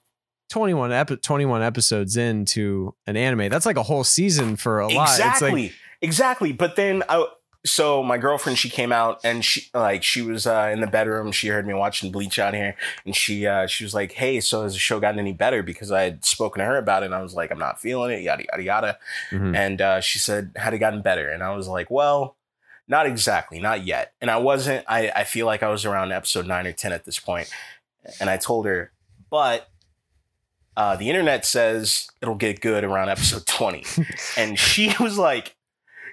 21 epi- 21 episodes into an anime. That's like a whole season for a lot. Exactly. like exactly. But then I so my girlfriend she came out and she like she was uh, in the bedroom. She heard me watching Bleach out here, and she uh, she was like, "Hey, so has the show gotten any better?" Because I had spoken to her about it, and I was like, "I'm not feeling it." Yada yada yada. Mhm. And uh, she said, "Had it gotten better?" And I was like, "Well, not exactly, not yet." And I wasn't. I I feel like I was around episode nine or ten at this point, and I told her, but. Uh, the internet says it'll get good around episode 20 and she was like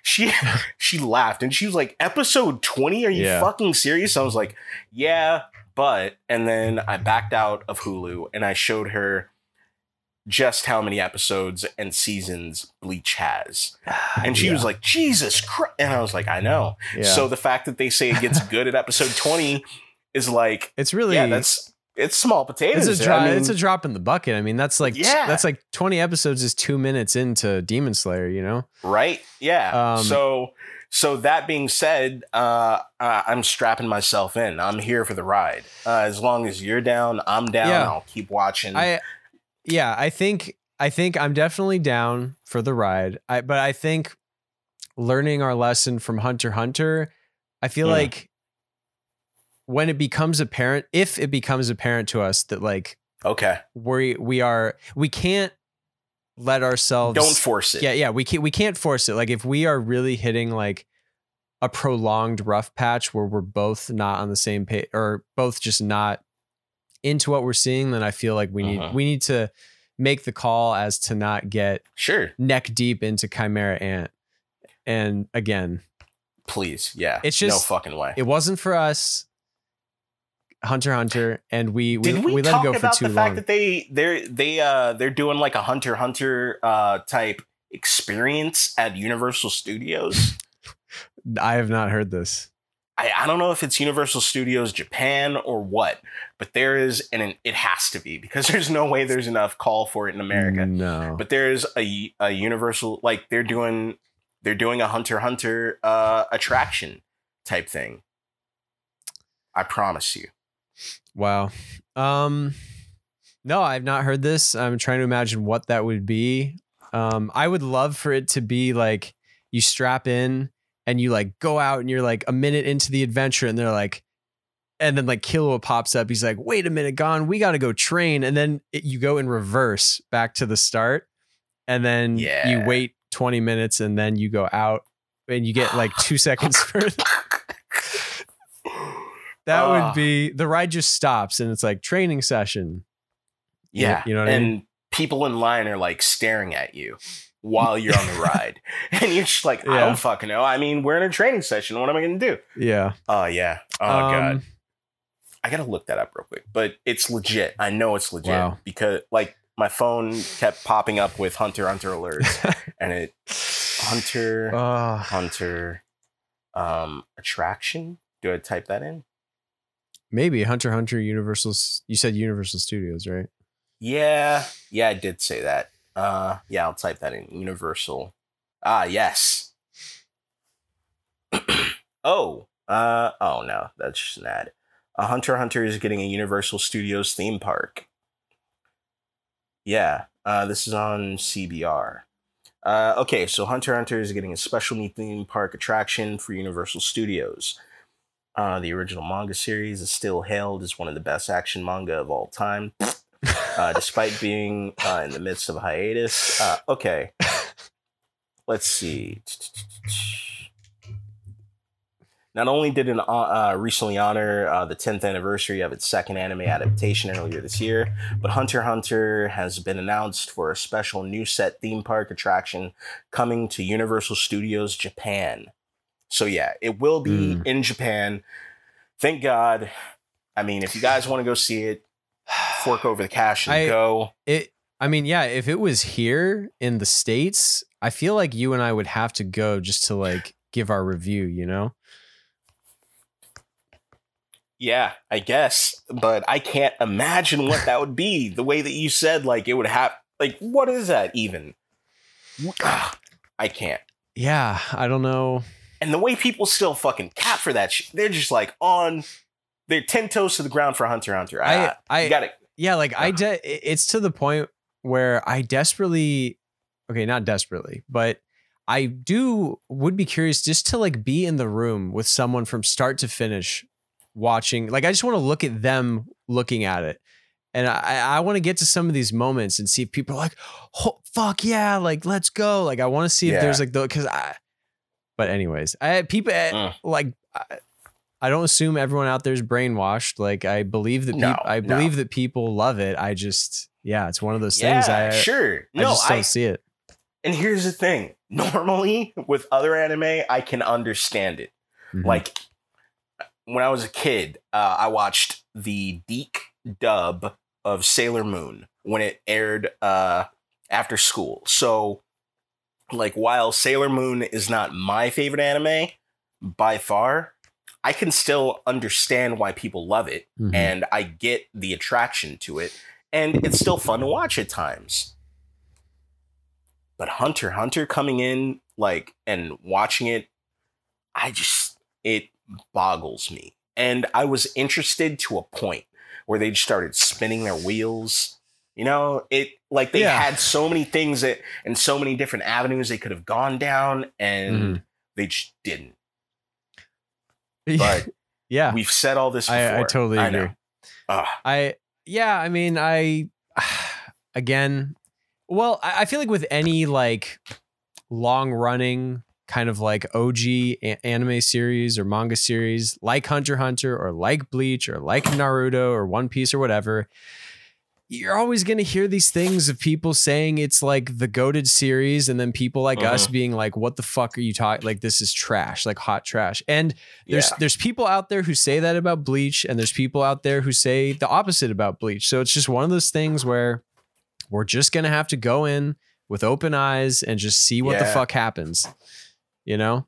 she she laughed and she was like episode 20 are you Yeah. fucking serious i was like yeah but and then i backed out of hulu and i showed her just how many episodes and seasons bleach has and she Yeah. was like jesus christ and i was like i know Yeah. so the fact that they say it gets good at episode 20 is like it's really yeah that's it's small potatoes it's a I drop. mean, it's a drop in the bucket. I mean, that's like Yeah. that's like twenty episodes is two minutes into Demon Slayer. You know, right yeah Um, so so that being said uh, uh i'm strapping myself in i'm here for the ride uh, as long as you're down i'm down Yeah. i'll keep watching I yeah, I think I think I'm definitely down for the ride. I but I think learning our lesson from Hunter Hunter, I feel Mm. like when it becomes apparent, if it becomes apparent to us that like okay. we we are we can't let ourselves don't force it. Yeah yeah we can't we can't force it. Like if we are really hitting like a prolonged rough patch where we're both not on the same page or both just not into what we're seeing then i feel like we need Uh-huh. we need to make the call as to not get sure. neck deep into chimera ant. And again please. Yeah. It's just no fucking way. it wasn't for us hunter hunter and we we, did we, we let it talk go for about too the fact long that they they're they uh they're doing like a hunter hunter uh type experience at universal studios i have not heard this I, I don't know if it's Universal Studios Japan or what, but there is, and it has to be because there's no way there's enough call for it in America. no But there's a a Universal like they're doing they're doing a Hunter Hunter uh, attraction type thing. I promise you. Wow. Um no, I've not heard this. I'm trying to imagine what that would be. Um I would love for it to be like you strap in and you like go out and you're like a minute into the adventure and they're like and then like Killua pops up. He's like, "Wait a minute, Gon, we got to go train." And then it, you go in reverse back to the start. And then yeah. you wait 20 minutes and then you go out and you get like 2 seconds further. That Ah. would be the ride just stops and it's like training session. Yeah, you know what I mean? and mean? people in line are like staring at you. while you're on the ride, and you're just like, I Yeah. don't fucking know. I mean, we're in a training session. What am I gonna do? Yeah. Oh yeah. Oh god. Um, I gotta look that up real quick, but it's legit. I know it's legit Wow. because like my phone kept popping up with Hunter Hunter alerts, and it Hunter Uh, Hunter um attraction. Do I type that in? Maybe Hunter Hunter Universal. You said Universal Studios, right? Yeah, yeah, I did say that. Uh, yeah, I'll type that in. Universal. Ah, yes. oh, uh, oh no, that's just an ad. Uh, Hunter Hunter is getting a Universal Studios theme park. Yeah, uh, this is on CBR. Uh, okay, so Hunter Hunter is getting a special new theme park attraction for Universal Studios. Uh, the original manga series is still hailed as one of the best action manga of all time uh, despite being uh, in the midst of a hiatus. Uh, okay, let's see. Not only did it uh, uh, recently honor uh, the 10th anniversary of its second anime adaptation earlier this year, but Hunter x Hunter has been announced for a special new set theme park attraction coming to Universal Studios Japan. So yeah, it will be Mm. in Japan. Thank God. I mean, if you guys want to go see it, fork over the cash and I- go. It. I mean, yeah. If it was here in the states, I feel like you and I would have to go just to like give our review. You know? Yeah, I guess, but I can't imagine what that would be. The way that you said, like it would have, like what is that even? I can't. Yeah. I don't know. And the way people still fucking cap for that shit, they're just like on, they're ten toes to the ground for Hunter Hunter. I. I. got it. yeah. Like I. De- it's to the point where I desperately. Okay, not desperately, but I do would be curious just to like be in the room with someone from start to finish watching. Like I just want to look at them looking at it. And I, I want to get to some of these moments and see if people are like, oh, fuck yeah, like let's go. Like I want to see if Yeah. there's like the because I. But anyways, I people eh, Mm. like I, I don't assume everyone out there is brainwashed. Like I believe that No, people, I no. believe that people love it. I just yeah, it's one of those things. Yeah, I sure. I No, just don't I, see it. and here's the thing. Normally, with other anime, I can understand it. Mhm. Like when I was a kid, uh, I watched the DiC dub of Sailor Moon when it aired uh, after school. So, like, while Sailor Moon is not my favorite anime by far, I can still understand why people love it, Mhm. and I get the attraction to it, and it's still fun to watch at times. But Hunter Hunter coming in like and watching it, I just it boggles me. And I was interested to a point where they just started spinning their wheels. You know, it like they Yeah. had so many things that and so many different avenues they could have gone down, and Mhm. they just didn't. But yeah, we've said all this before. I, I totally I agree. I yeah, I mean, I again, well, I, I feel like with any like long running kind of like OG anime series or manga series, like Hunter Hunter or like Bleach or like Naruto or One Piece or whatever. You're always going to hear these things of people saying it's like the goaded series, and then people like us Mhm. being like, "What the fuck are you talking? Like this is trash, like hot trash." And there's yeah. there's people out there who say that about bleach and there's people out there who say the opposite about bleach so it's just one of those things where we're just gonna have to go in with open eyes and just see what the fuck happens you know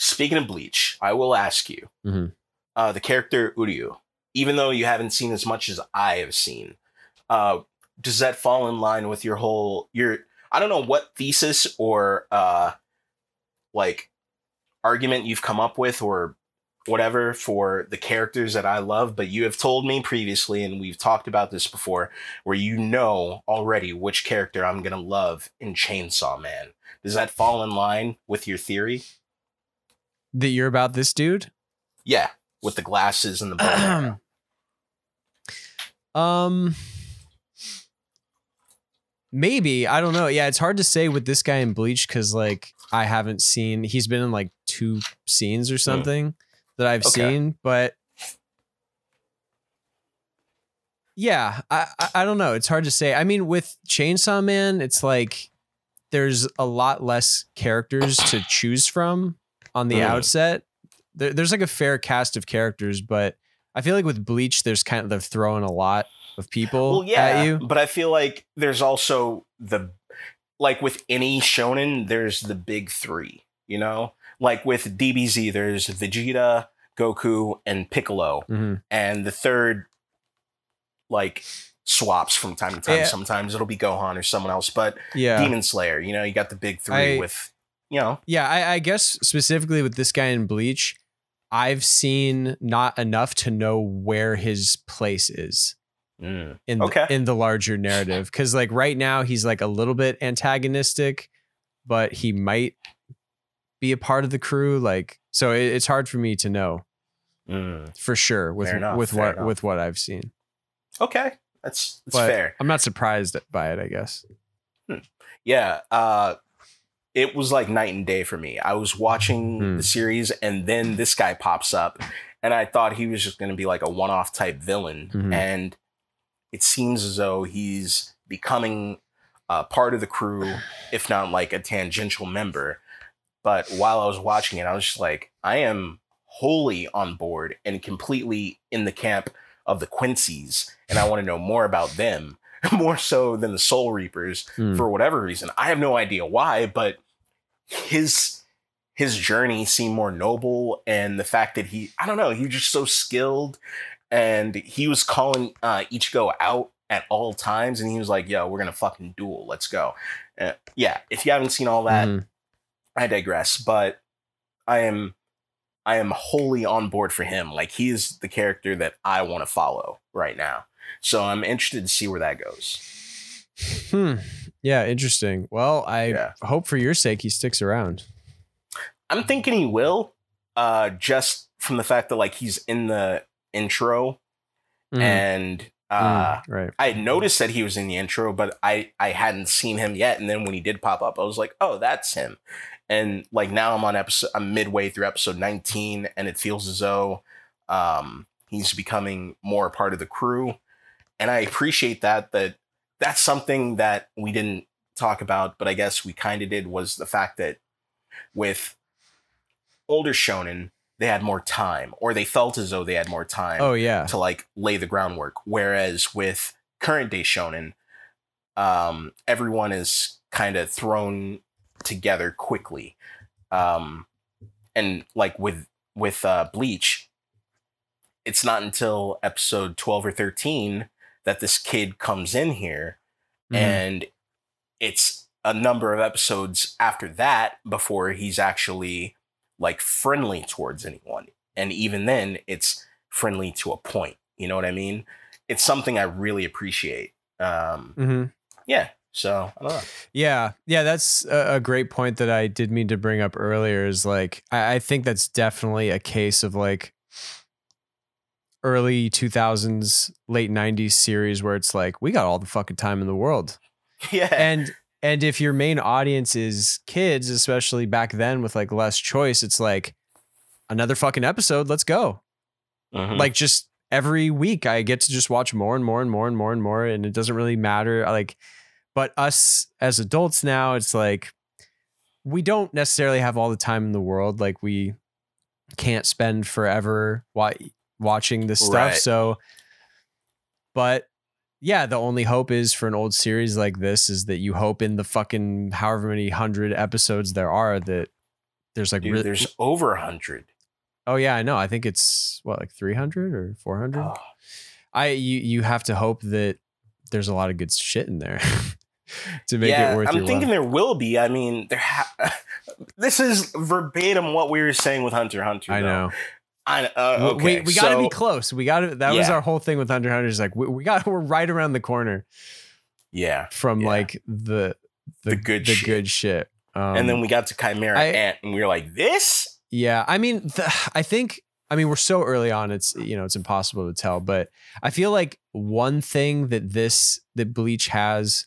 Speaking of Bleach, I will ask you Mhm. uh, the character Uryu, even though you haven't seen as much as I have seen, uh, does that fall in line with your whole your I don't know what thesis or uh, like argument you've come up with or whatever for the characters that I love, but you have told me previously, and we've talked about this before, where you know already which character I'm gonna love in Chainsaw Man. Does that fall in line with your theory? that you're about this dude Yeah, with the glasses and the bow. um maybe i don't know yeah it's hard to say with this guy in bleach because like i haven't seen he's been in like two scenes or something that i've Hmm. Okay. seen but yeah I, I i don't know it's hard to say i mean with chainsaw man it's like there's a lot less characters to choose from on the Mm. outset. There, there's like a fair cast of characters, but I feel like with Bleach, there's kind of they're throwing a lot of people Well, yeah, at you. but I feel like there's also the like with any shonen, there's the big three. You know, like with DBZ, there's Vegeta, Goku, and Piccolo, Mhm. and the third like swaps from time to time. Yeah. Sometimes it'll be Gohan or someone else, but Yeah, Demon Slayer, you know, you got the big three I- with you know, yeah. I, I guess specifically with this guy in Bleach, I've seen not enough to know where his place is. mm, in Okay. the, in the larger narrative because like right now he's like a little bit antagonistic but he might be a part of the crew like so it, it's hard for me to know mm. for sure with enough, with what enough. with what I've seen okay, that's that's fair. I'm not surprised by it I guess Yeah, uh it was like night and day for me. I was watching Hmm. the series and then this guy pops up and I thought he was just going to be like a one-off type villain Mhm. and it seems as though he's becoming uh, part of the crew if not like a tangential member. But while I was watching it I was just like I am wholly on board and completely in the camp of the Quincy's and I want to know more about them more so than the Soul Reapers Hmm. for whatever reason. I have no idea why, but his his journey seemed more noble and the fact that he I don't know, he was just so skilled and he was calling uh Ichigo out at all times and he was like, "Yo, we're going to fucking duel. Let's go." Uh, yeah, if you haven't seen all that, Mhm. I digress, but I am I am wholly on board for him. Like he is the character that I want to follow right now. So I'm interested to see where that goes. Hmm. Yeah interesting well I Yeah. hope for your sake he sticks around I'm thinking he will, uh, just from the fact that like he's in the intro Mhm. and uh, Mm, right I had noticed that he was in the intro, but I I hadn't seen him yet. And then when he did pop up, I was like, oh, that's him. And like now I'm on episode, I'm midway through episode 19, and it feels as though um, he's becoming more a part of the crew. And I appreciate that. That that's something that we didn't talk about, but I guess we kind of did was the fact that with older shonen, they had more time, or they felt as though they had more time oh yeah to like lay the groundwork. Whereas with current day shonen, um, everyone is kind of thrown together quickly. Um, and like with with uh, Bleach, it's not until episode twelve or thirteen that this kid comes in here, Mhm. and it's a number of episodes after that before he's actually like friendly towards anyone and even then it's friendly to a point you know what i mean it's something i really appreciate um Mhm. yeah so i don't know Yeah, yeah, that's a, a great point that I did mean to bring up earlier. Is like I, I think that's definitely a case of like early two thousands, late nineties series where it's like we got all the fucking time in the world, yeah and and if your main audience is kids, especially back then with like less choice, it's like another fucking episode. Let's go. Mhm. Like just every week, I get to just watch more and more and more and more and more, and it doesn't really matter. Like, but us as adults now, it's like we don't necessarily have all the time in the world. Like we can't spend forever wa- watching this stuff. Right. So, but yeah, the only hope is for an old series like this is that you hope in the fucking however many hundred episodes there are that there's like Dude, really, there's over a hundred. Oh yeah, I know. I think it's what like 300 or 400. Oh, ah. I you you have to hope that there's a lot of good shit in there to make yeah it worth i'm thinking there will be i mean there ha- this is verbatim what we were saying with hunter hunter I though. know. I, uh, We- okay, we, got to so- be close. We got to. That was our whole thing with Hunter x Hunter. Is like we, we got we're right around the corner yeah from Yeah. like the the, The good the shit. good shit. Um, and then we got to chimera I- ant and we were like this Yeah, I mean, the, I think I mean we're so early on. It's you know it's impossible to tell, but I feel like one thing that this that Bleach has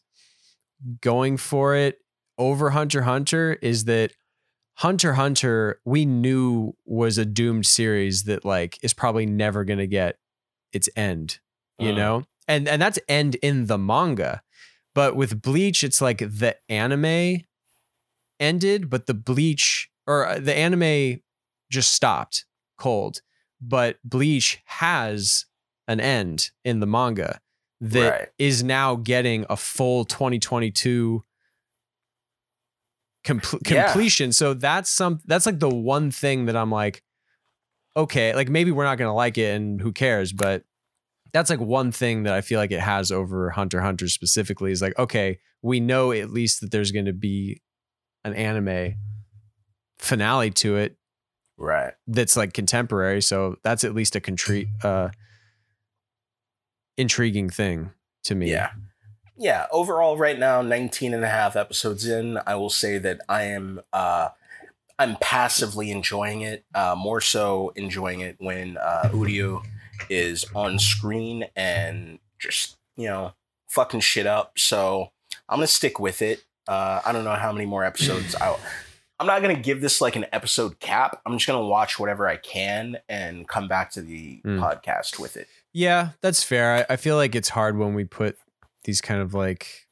going for it over Hunter Hunter is that Hunter Hunter we knew was a doomed series that like is probably never gonna get its end, you Mm. know, and and that's end in the manga. But with Bleach, it's like the anime ended, but the Bleach or uh, the anime just stopped cold. But Bleach has an end in the manga that is Right. now getting a full 2022 compl- Yeah. completion. So that's some that's like the one thing that I'm like, okay, like maybe we're not gonna like it and who cares, but that's like one thing that I feel like it has over Hunter Hunter specifically is like, okay, we know at least that there's gonna be an anime finale to it Right. that's like contemporary. So that's at least a contri- uh intriguing thing to me. Yeah. Yeah. Overall, right now, 19 and a half episodes in, I will say that I am, uh, I'm passively enjoying it, uh, more so enjoying it when uh, Uryu is on screen and just, you know, fucking shit up. So I'm going to stick with it. Uh, I don't know how many more episodes I'll. I'm not gonna give this like an episode cap. I'm just gonna watch whatever I can and come back to the Mm. podcast with it. Yeah, that's fair. I, I feel like it's hard when we put these kind of like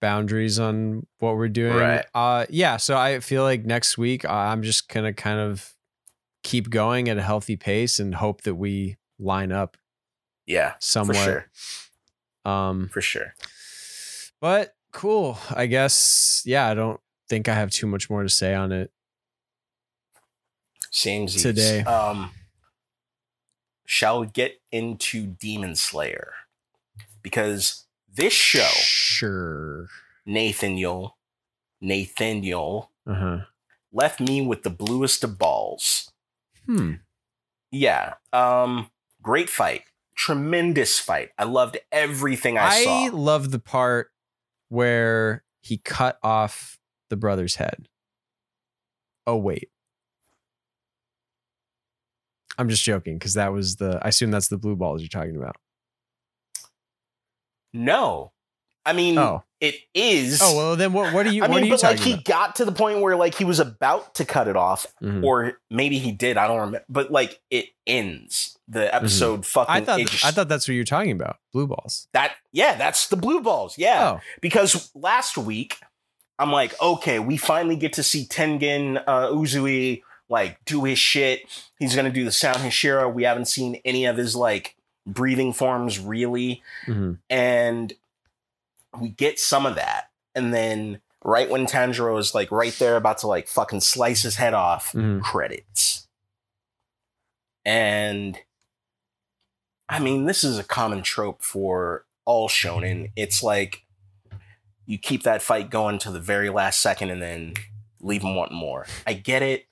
boundaries on what we're doing. Right. Uh yeah, so I feel like next week uh, I'm just gonna kind of keep going at a healthy pace and hope that we line up Yeah, for sure, Um for sure. but cool. I guess yeah, I don't think I have too much more to say on it. Same Today. Um, shall we get into Demon Slayer? Because this show, Sure. Nathaniel, Nathaniel, Uh-huh. left me with the bluest of balls. Hmm. Yeah. Um, great fight. Tremendous fight. I loved everything I, saw. I saw. love the part where he cut off the brother's head. Oh wait. I'm just joking because that was the I assume that's the blue balls you're talking about. No. I mean, Oh. it is. Oh well then what what are you I what mean, are you but like talking he got to the point where like he was about to cut it off, about? Mhm. or maybe he did. I don't remember. But like it ends. The episode fucking. Mm-hmm. I thought it just- I thought that's what you're talking about. Blue balls. that. Yeah, that's the blue balls. Yeah, Oh. because last week I'm like, okay, we finally get to see Tengen uh, Uzui like do his shit. He's gonna do the Sound Hashira. We haven't seen any of his like breathing forms really, Mhm. and we get some of that, and then right when Tanjiro is like right there about to like fucking slice his head off, Mhm. credits. And I mean, this is a common trope for all shonen. It's like you keep that fight going to the very last second and then leave them wanting more. I get it,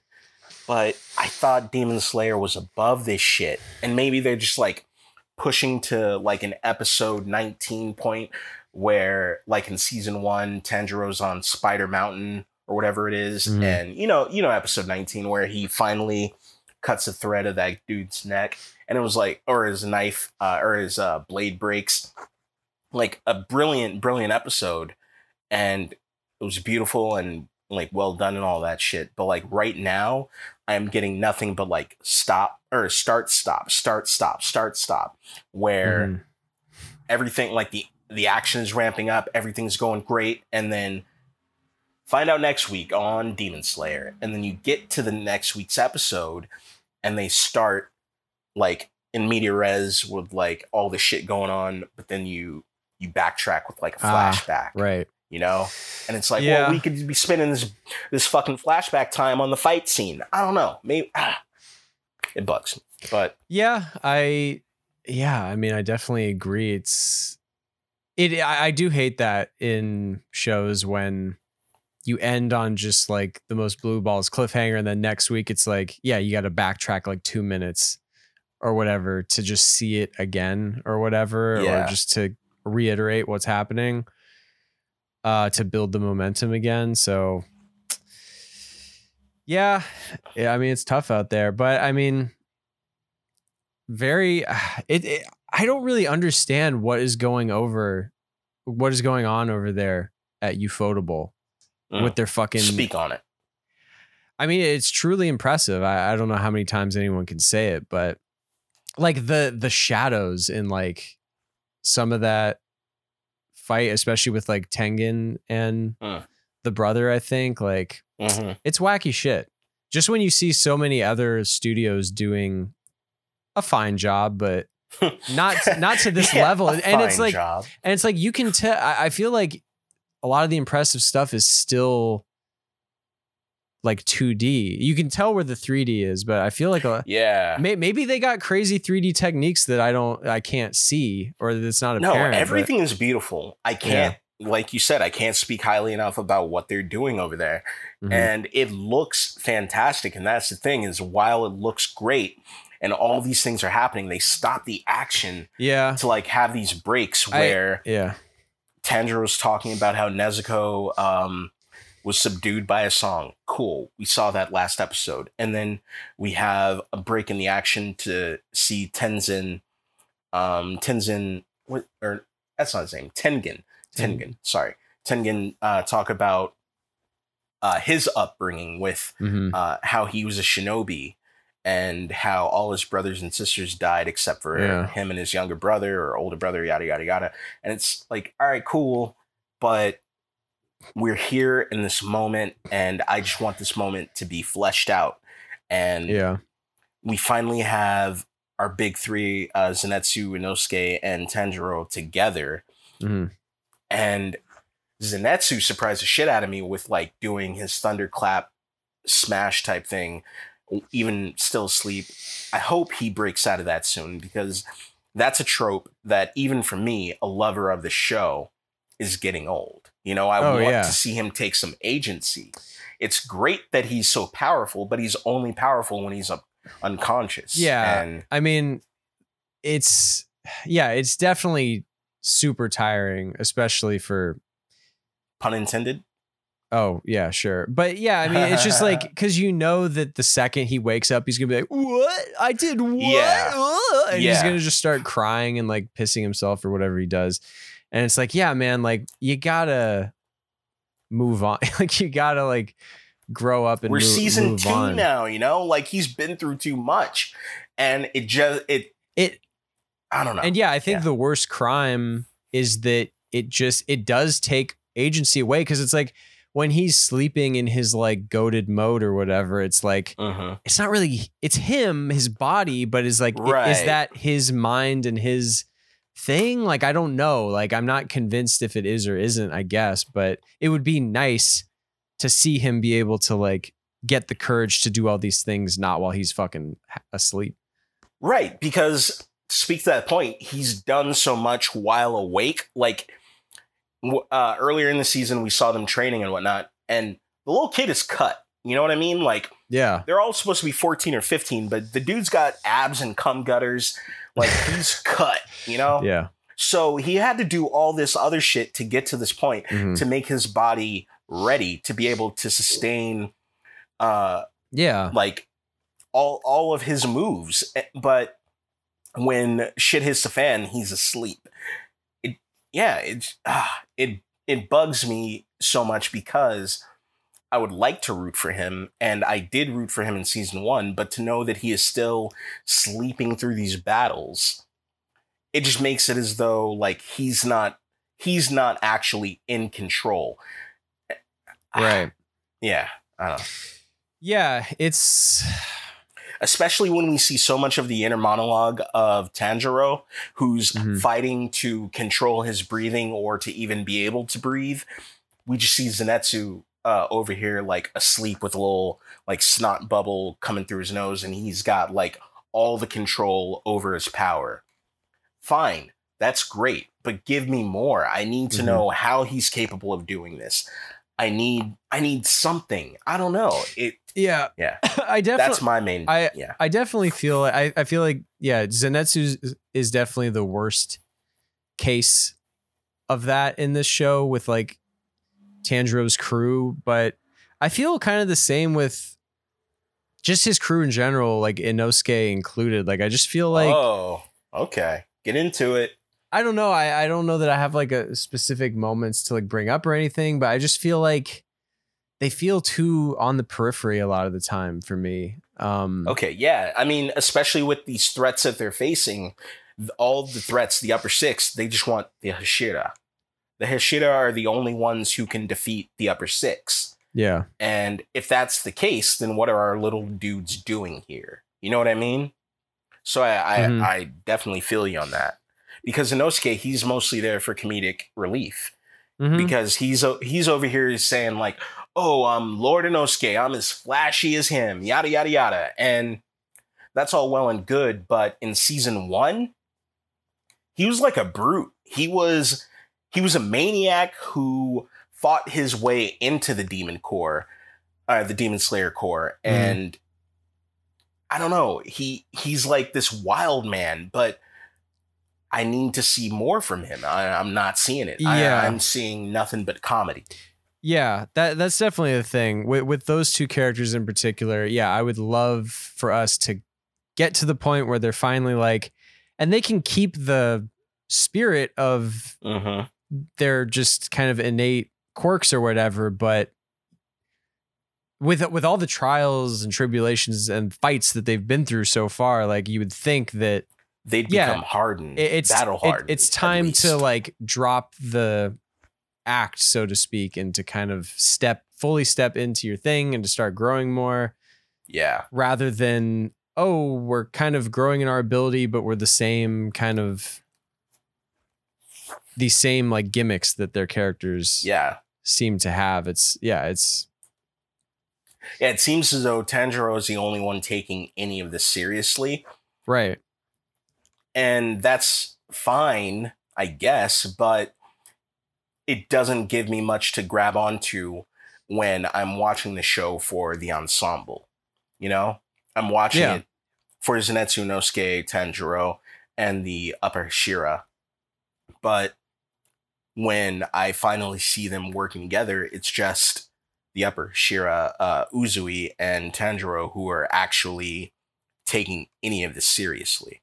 but I thought Demon Slayer was above this shit. And maybe they're just like pushing to like an episode 19 point where like in season one, Tanjiro's on Spider Mountain or whatever it is. Mhm. And you know, you know, episode 19 where he finally cuts a thread of that dude's neck and it was like or his knife uh, or his uh, blade breaks like a brilliant brilliant episode and it was beautiful and like well done and all that shit but like right now i'm getting nothing but like stop or start stop start stop start stop where Mhm. everything like the the action is ramping up everything's going great and then find out next week on demon slayer and then you get to the next week's episode and they start like in media res with like all the shit going on but then you you backtrack with like a Ah, flashback Right. You know and it's like Yeah. well we could be spending this this fucking flashback time on the fight scene i don't know maybe ah, it bugs but Yeah, I yeah, I mean I definitely agree. It's it I, I do hate that in shows when you end on just like the most blue balls cliffhanger and then next week it's like, yeah, you gotta backtrack like two minutes or whatever to just see it again or whatever, Yeah. or just to reiterate what's happening. Uh to build the momentum again. So yeah, yeah, I mean it's tough out there, but I mean very it, it I don't really understand what is going over what is going on over there at Ufotable mm, with their fucking speak on it I mean it's truly impressive. I, I don't know how many times anyone can say it, but like the the shadows in like some of that fight, especially with like Tengen and Mm. the brother, I think. Like Mhm. it's wacky shit. Just when you see so many other studios doing a fine job, but not not to this Yeah, level. And it's like job. and it's like you can tell I, I feel like a lot of the impressive stuff is still like 2D. You can tell where the 3D is, but I feel like a, yeah. may, maybe they got crazy 3D techniques that I don't I can't see or that's not No, apparent. but- everything is beautiful. I can't, like you said, I can't speak highly enough about what they're doing over there. Mhm. and it looks fantastic and that's the thing is while it looks great and all these things are happening they stop the action yeah. to like have these breaks I- where Yeah. Tanjiro's talking about how Nezuko um, was subdued by a song. Cool. We saw that last episode. And then we have a break in the action to see Tenzin, um, Tenzin, what, or that's not his name, Tengen. Tengen. Tengen, sorry. Tengen uh, talk about uh, his upbringing with hmm uh, how he was a shinobi and how all his brothers and sisters died except for Yeah. him and his younger brother or older brother, yada, yada, yada. And it's like, all right, cool. But we're here in this moment, and I just want this moment to be fleshed out. And Yeah. we finally have our big three, uh, Zenitsu, Inosuke, and Tanjiro together hmm and Zenitsu surprised the shit out of me with like doing his thunderclap smash type thing, even still asleep. I hope he breaks out of that soon because that's a trope that even for me, a lover of the show, is getting old. You know, I Oh, want yeah. to see him take some agency. It's great that he's so powerful, but he's only powerful when he's up unconscious. Yeah. And I mean, it's yeah, it's definitely super tiring, especially for pun intended. oh yeah, sure. But yeah, I mean, it's just like because you know that the second he wakes up, he's gonna be like, "What? I did what?" Yeah. Uh," and he's gonna just start crying and like pissing himself or whatever he does. And it's like, yeah, man, like you gotta move on. like you gotta like grow up and we're move, season move two on. now you know like he's been through too much and it just it It i don't know And yeah, I think Yeah. the worst crime is that it just it does take agency away because it's like when he's sleeping in his like goaded mode or whatever, it's like Mhm. it's not really it's him, his body, but is like i- is that his mind and his thing? Like I don't know. Like I'm not convinced if it is or isn't, I guess, but it would be nice to see him be able to like get the courage to do all these things not while he's fucking asleep. right because to speak to that point he's done so much while awake like uh, earlier in the season we saw them training and whatnot and the little kid is cut you know what i mean like Yeah. they're all supposed to be 14 or 15 but the dude's got abs and cum gutters like he's cut you know Yeah. so he had to do all this other shit to get to this point Mhm. to make his body ready to be able to sustain uh Yeah. like all all of his moves Eh, but when shit hits the fan he's asleep it yeah it ah, it it bugs me so much because I would like to root for him and I did root for him in season 1 but to know that he is still sleeping through these battles it just makes it as though like he's not he's not actually in control Right. yeah I don't know. Yeah, it's especially when we see so much of the inner monologue of Tanjiro, who's Mhm. fighting to control his breathing or to even be able to breathe. We just see Zenitsu uh, over here, like asleep with a little like snot bubble coming through his nose, and he's got like all the control over his power. Fine, that's great, but give me more. I need to Mhm. know how he's capable of doing this. I need, I need something. I don't know. It. yeah. Yeah. I definitely That's my main. I- yeah. I definitely feel I, I feel like yeah, Zenitsu is definitely the worst case of that in this show with like Tanjiro's crew, but I feel kind of the same with just his crew in general, like Inosuke included. Like I just feel like oh, okay. Get into it. I don't know. I, I don't know that I have like a specific moments to like bring up or anything, but I just feel like they feel too on the periphery a lot of the time for me. Um Okay, yeah. I mean, especially with these threats that they're facing, all the threats, the upper six, they just want the Hashira. The Hashira are the only ones who can defeat the upper six. Yeah. And if that's the case, then what are our little dudes doing here? You know what I mean? So I I, Mhm. I definitely feel you on that. Because Inosuke, he's mostly there for comedic relief. Mhm. Because he's he's over here saying like, "Oh, I'm Lord Inosuke. I'm as flashy as him." Yada yada yada. And that's all well and good, but in season 1, he was like a brute. He was he was a maniac who fought his way into the demon corps, uh, the demon slayer corps, Mhm. and I don't know. He he's like this wild man, but I need to see more from him. I, I'm not seeing it. Yeah. I, I'm seeing nothing but comedy. Yeah, that that's definitely the thing with with those two characters in particular. Yeah, I would love for us to get to the point where they're finally like, and they can keep the spirit of Mm-hmm. Their just kind of innate quirks or whatever, but with with all the trials and tribulations and fights that they've been through so far, like you would think that They'd Yeah. become hardened, it- it's battle it- hardened. it's time to like drop the act, so to speak, and to kind of step fully step into your thing and to start growing more yeah, rather than oh we're kind of growing in our ability but we're the same kind of these same like gimmicks that their characters yeah. seem to have it's yeah it's Yeah, it seems as though Tanjiro is the only one taking any of this seriously. right and that's fine, I guess, but it doesn't give me much to grab onto when I'm watching the show for the ensemble. You know, I'm watching Yeah. it for Zenitsu Inosuke, Tanjiro, and the Upper Hashira. But when I finally see them working together, it's just the Upper Hashira, uh, Uzui, and Tanjiro who are actually taking any of this seriously.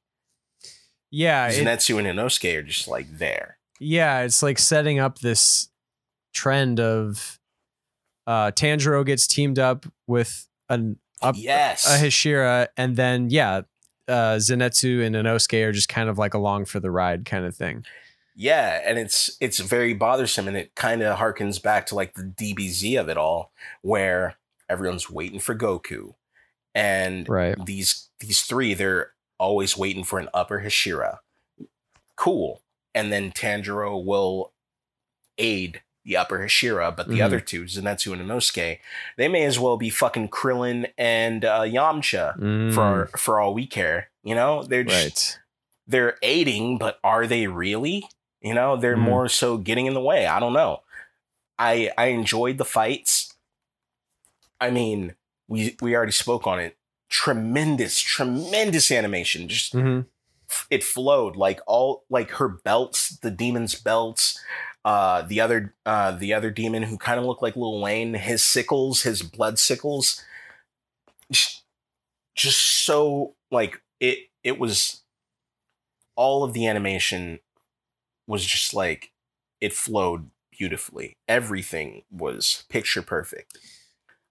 yeah it- Zenitsu and Inosuke are just like there. yeah it's like setting up this trend of uh tanjiro gets teamed up with an up yes. a hashira and then yeah uh zenitsu and inosuke are just kind of like along for the ride kind of thing yeah, and it's it's very bothersome and it kind of harkens back to like the DBZ of it all where everyone's waiting for Goku. And right these these three they're always waiting for an upper Hashira. Cool. And then Tanjiro will aid the upper Hashira, but the Mhm. other two, Zenitsu and Inosuke, they may as well be fucking Krillin and uh, Yamcha Mm, for for all we care. You know, they're just right they're aiding, but are they really? You know, they're Mhm. more so getting in the way. I don't know. I I enjoyed the fights. I mean, we we already spoke on it. Tremendous, tremendous animation. Just Mhm. it flowed like all like her belts, the demon's belts, uh the other uh the other demon who kind of looked like Lil Wayne, his sickles, his blood sickles. Just, just so like it it was all of the animation was just like it flowed beautifully. Everything was picture perfect.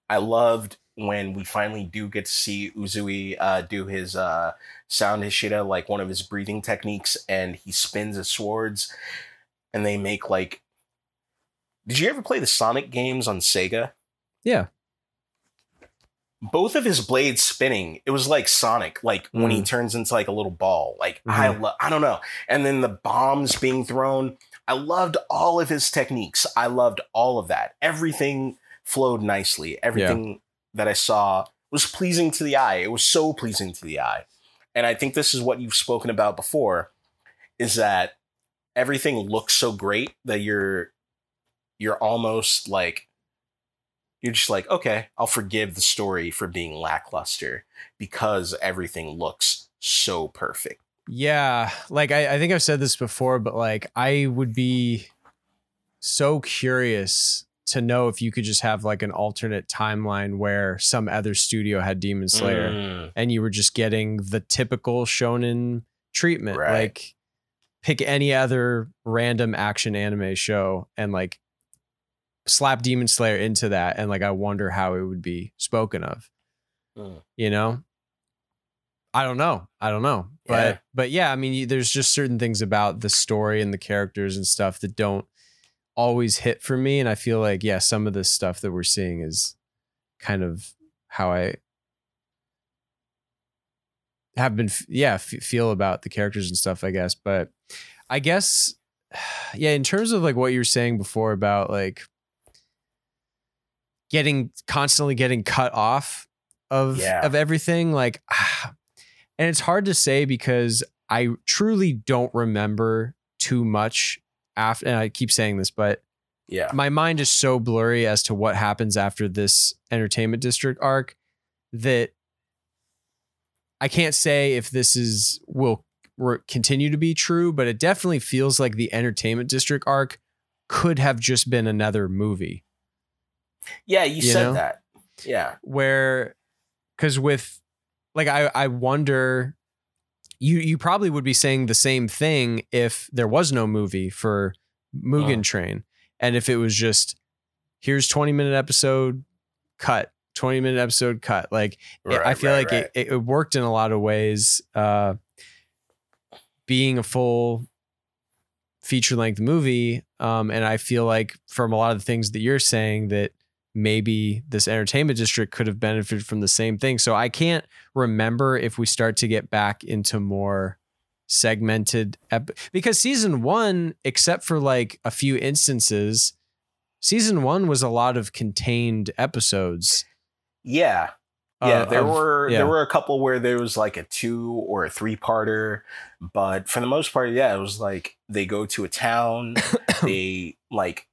I loved when we finally do get to see Uzui uh, do his uh, sound Hashira, like one of his breathing techniques, and he spins his swords, and they make like. Did you ever play the Sonic games on Sega? Yeah. Both of his blades spinning, it was like Sonic, like when he Mm. turns into like a little ball. Like I, lo- I don't know, and then the bombs being thrown. I loved all of his techniques. I loved all of that. Everything flowed nicely. Everything that I saw was pleasing to the eye. It was so pleasing to the eye. And I think this is what you've spoken about before is that everything looks so great that you're you're almost like you're just like, okay, I'll forgive the story for being lackluster because everything looks so perfect. Yeah, like I, I think I've said this before, but like I would be so curious to know if you could just have like an alternate timeline where some other studio had Demon Slayer Mm, and you were just getting the typical shonen treatment. Right. Like pick any other random action anime show and like slap Demon Slayer into that and like I wonder how it would be spoken of. Mm. You know? I don't know. I don't know. But Yeah. but yeah, I mean you- there's just certain things about the story and the characters and stuff that don't always hit for me and I feel like yeah, some of this stuff that we're seeing is kind of how I have been yeah, f- feel about the characters and stuff, I guess, but I guess yeah, in terms of like what you were saying before about like getting constantly getting cut off of Yeah. of everything like and it's hard to say because I truly don't remember too much after and I keep saying this but Yeah. my mind is so blurry as to what happens after this entertainment district arc that I can't say if this is will continue to be true, but it definitely feels like the entertainment district arc could have just been another movie Yeah, you, You said know? that. Yeah. where because with like I I wonder you you probably would be saying the same thing if there was no movie for Mugen Uh. Train and if it was just here's 20 minute episode cut 20 minute episode cut like it- I feel right, like right. It, it worked in a lot of ways uh being a full feature length movie um and I feel like from a lot of the things that you're saying that maybe this entertainment district could have benefited from the same thing so I can't remember if we start to get back into more segmented ep- because season 1 except for like a few instances season 1 was a lot of contained episodes Yeah. Yeah, uh, there of- were yeah. there were a couple where there was like a two or a three parter, but for the most part, yeah, it was like they go to a town, they like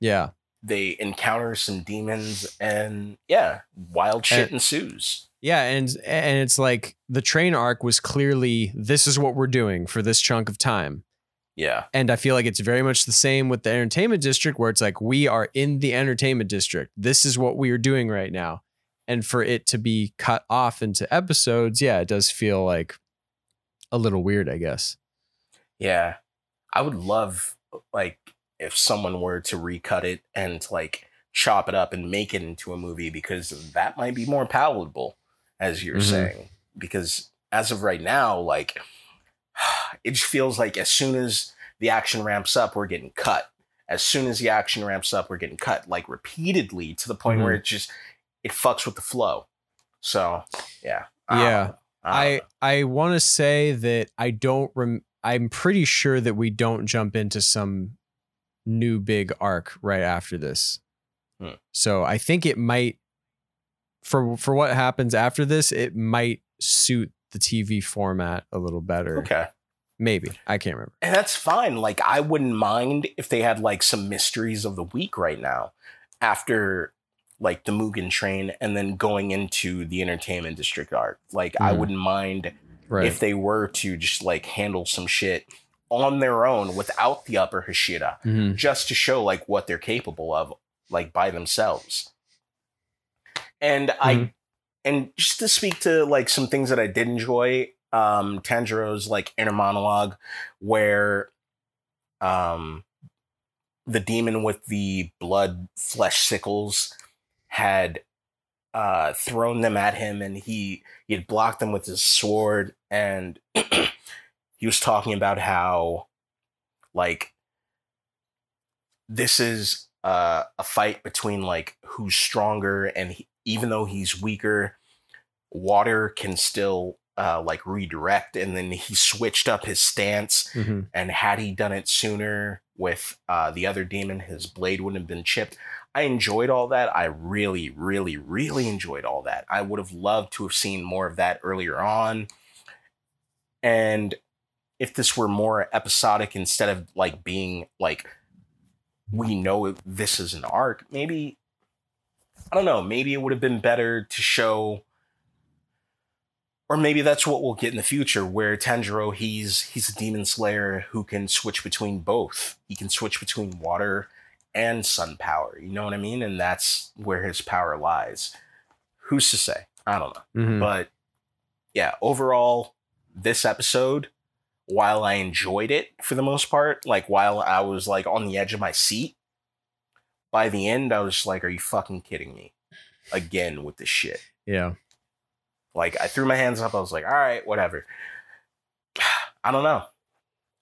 yeah they encounter some demons, and yeah, wild shit And- ensues. Yeah, and and it's like the train arc was clearly this is what we're doing for this chunk of time. Yeah, And I feel like it's very much the same with the entertainment district where it's like we are in the entertainment district. This is what we are doing right now. And for it to be cut off into episodes, yeah, it does feel like a little weird, I guess. yeah. I would love like if someone were to recut it and like chop it up and make it into a movie because that might be more palatable, as you're Mhm. saying. Because as of right now, like it just feels like as soon as the action ramps up, we're getting cut. As soon as the action ramps up, we're getting cut like repeatedly to the point where it just it fucks with the flow. So yeah, Yeah. I, I. I want to say that I don't rem- I'm pretty sure that we don't jump into some new big arc right after this. Hmm. So I think it might for for what happens after this, it might suit the TV format a little better. okay. Maybe. I can't remember. And that's fine. Like I wouldn't mind if they had like some mysteries of the week right now after like the Mugen train and then going into the entertainment district arc. Like I Mhm. wouldn't mind Right. if they were to just like handle some shit on their own without the upper Hashira, Mhm. just to show like what they're capable of, like by themselves. And I Mhm. and just to speak to like some things that I did enjoy, um, Tanjiro's like inner monologue where um the demon with the blood flesh sickles had uh thrown them at him and he he had blocked them with his sword and he was talking about how like this is uh, a fight between like who's stronger and he, even though he's weaker water can still uh, like redirect and then he switched up his stance Mhm. and had he done it sooner with uh, the other demon, his blade wouldn't have been chipped. I enjoyed all that. I really, really, really enjoyed all that. I would have loved to have seen more of that earlier on. And if this were more episodic instead of like being like, we know this is an arc, maybe, I don't know, maybe it would have been better to show or maybe that's what we'll get in the future where Tanjiro he's he's a demon slayer who can switch between both. He can switch between water and sun power. You know what I mean? And that's where his power lies. Who's to say? I don't know. Mhm. But yeah, overall this episode while I enjoyed it for the most part, like while I was like on the edge of my seat, by the end I was like are you fucking kidding me? Again with this shit. Yeah. Like I threw my hands up. I was like, all right, whatever. I don't know.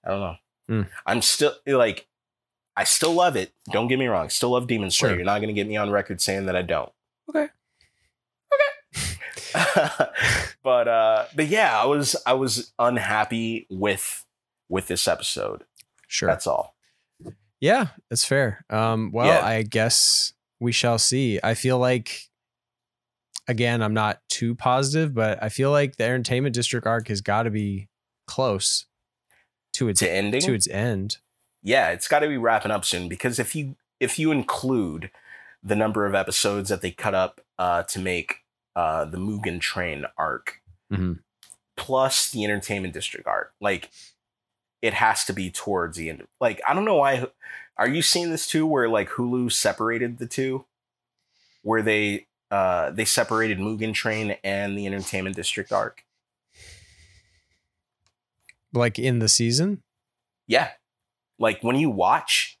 I don't know. Mm. I'm still like, I still love it. Don't get me wrong. Still love Demon Slayer. Sure. You're not going to get me on record saying that I don't. Okay. but uh but yeah, I was I was unhappy with with this episode. Sure. That's all. Yeah, that's fair. Um, well, Yeah. I guess we shall see. I feel like, again, I'm not too positive, but I feel like the entertainment district arc has got to be close to its To ending. to its end. yeah, it's got to be wrapping up soon because if you if you include the number of episodes that they cut up uh, to make uh, the Mugen Train arc Mhm. plus the Entertainment District arc, like it has to be towards the end. Like I don't know why. Are you seeing this too? Where like Hulu separated the two, where they uh, they separated Mugen Train and the Entertainment District arc. Like in the season. Yeah. Like when you watch,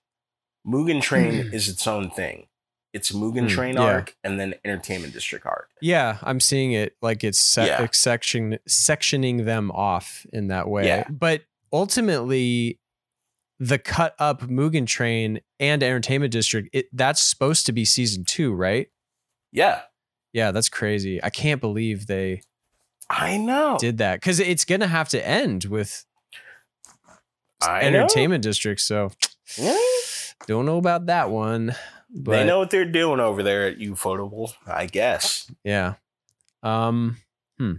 Mugen Train is its own thing. It's Mugen Hmm, Train yeah. arc and then Entertainment District arc. Yeah, I'm seeing it like it's se- Yeah. it's section sectioning them off in that way. Yeah. But ultimately, the cut up Mugen Train and Entertainment District, it, that's supposed to be season two, right? Yeah. Yeah, that's crazy. I can't believe they I know. did that because it's gonna have to end with I know. Entertainment District. So don't know about that one, but they know what they're doing over there at Ufotable, I guess. yeah. Um. Hmm.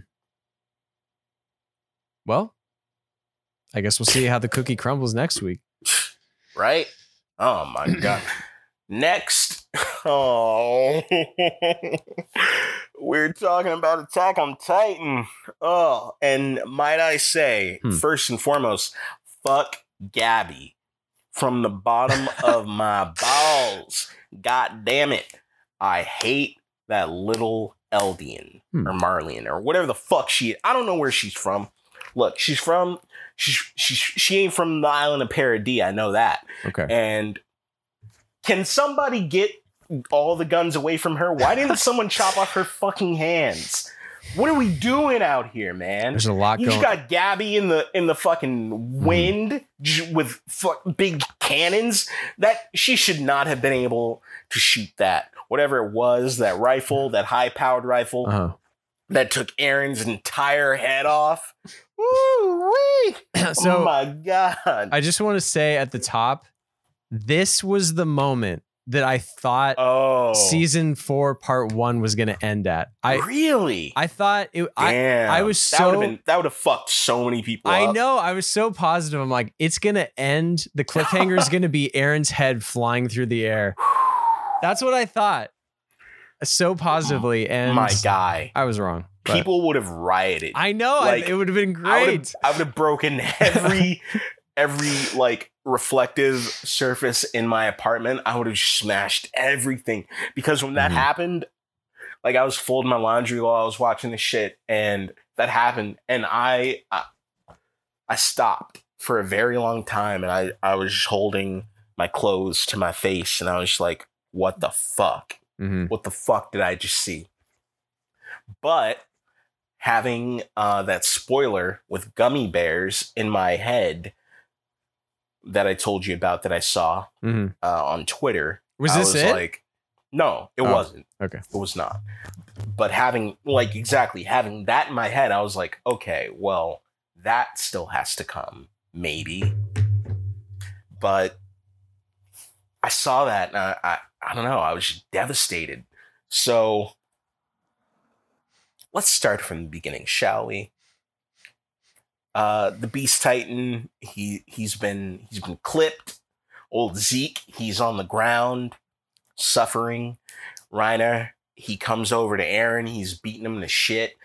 Well, I guess we'll see how the cookie crumbles next week. Right? Oh my god. Next. Oh. We're talking about Attack on Titan. Oh, and might I say, Hmm. first and foremost, fuck Gabi from the bottom of my balls. God damn it. I hate that little Eldian Hmm. or Marleyan or whatever the fuck she I don't know where she's from. Look, she's from she's she she ain't from the island of Paradis, I know that. Okay. And can somebody get all the guns away from her? Why didn't someone chop off her fucking hands? What are we doing out here, man? There's a lot You going. just got Gabi in the in the fucking wind j- with fuck big cannons. That she should not have been able to shoot that. Whatever it was, that rifle, that high powered rifle uh that took Eren's entire head off. Woo wee! so oh my god! I just want to say at the top, this was the moment that I thought oh, season four, part one, was going to end at. I really? I thought it. Damn. I was that would so- have been that would have fucked so many people. I up. know. I was so positive. I'm like, it's gonna end. The cliffhanger is gonna be Eren's head flying through the air. That's what I thought. So positively, and my guy. I was wrong. but- People would have rioted. I know. I- like, it would have been I great. I would have broken every every like reflective surface in my apartment. I would have smashed everything because when that Mhm. happened, like I was folding my laundry while I was watching the shit, and that happened, and I I, I stopped for a very long time, and I I was just holding my clothes to my face, and I was just like, "What the fuck." Mhm. what the fuck did I just see? But having uh, that spoiler with gummy bears in my head that I told you about that I saw Mhm. uh, on Twitter, Was I this was it? like, no, it Oh, wasn't. okay. It was not. But having, like, exactly, having that in my head, I was like, okay, well, that still has to come, maybe. But I saw that and I, I, I don't know, I was just devastated. So let's start from the beginning, shall we? Uh, the Beast Titan, he he's been he's been clipped. Old Zeke, he's on the ground, suffering. Reiner, he comes over to Eren, he's beating him to shit.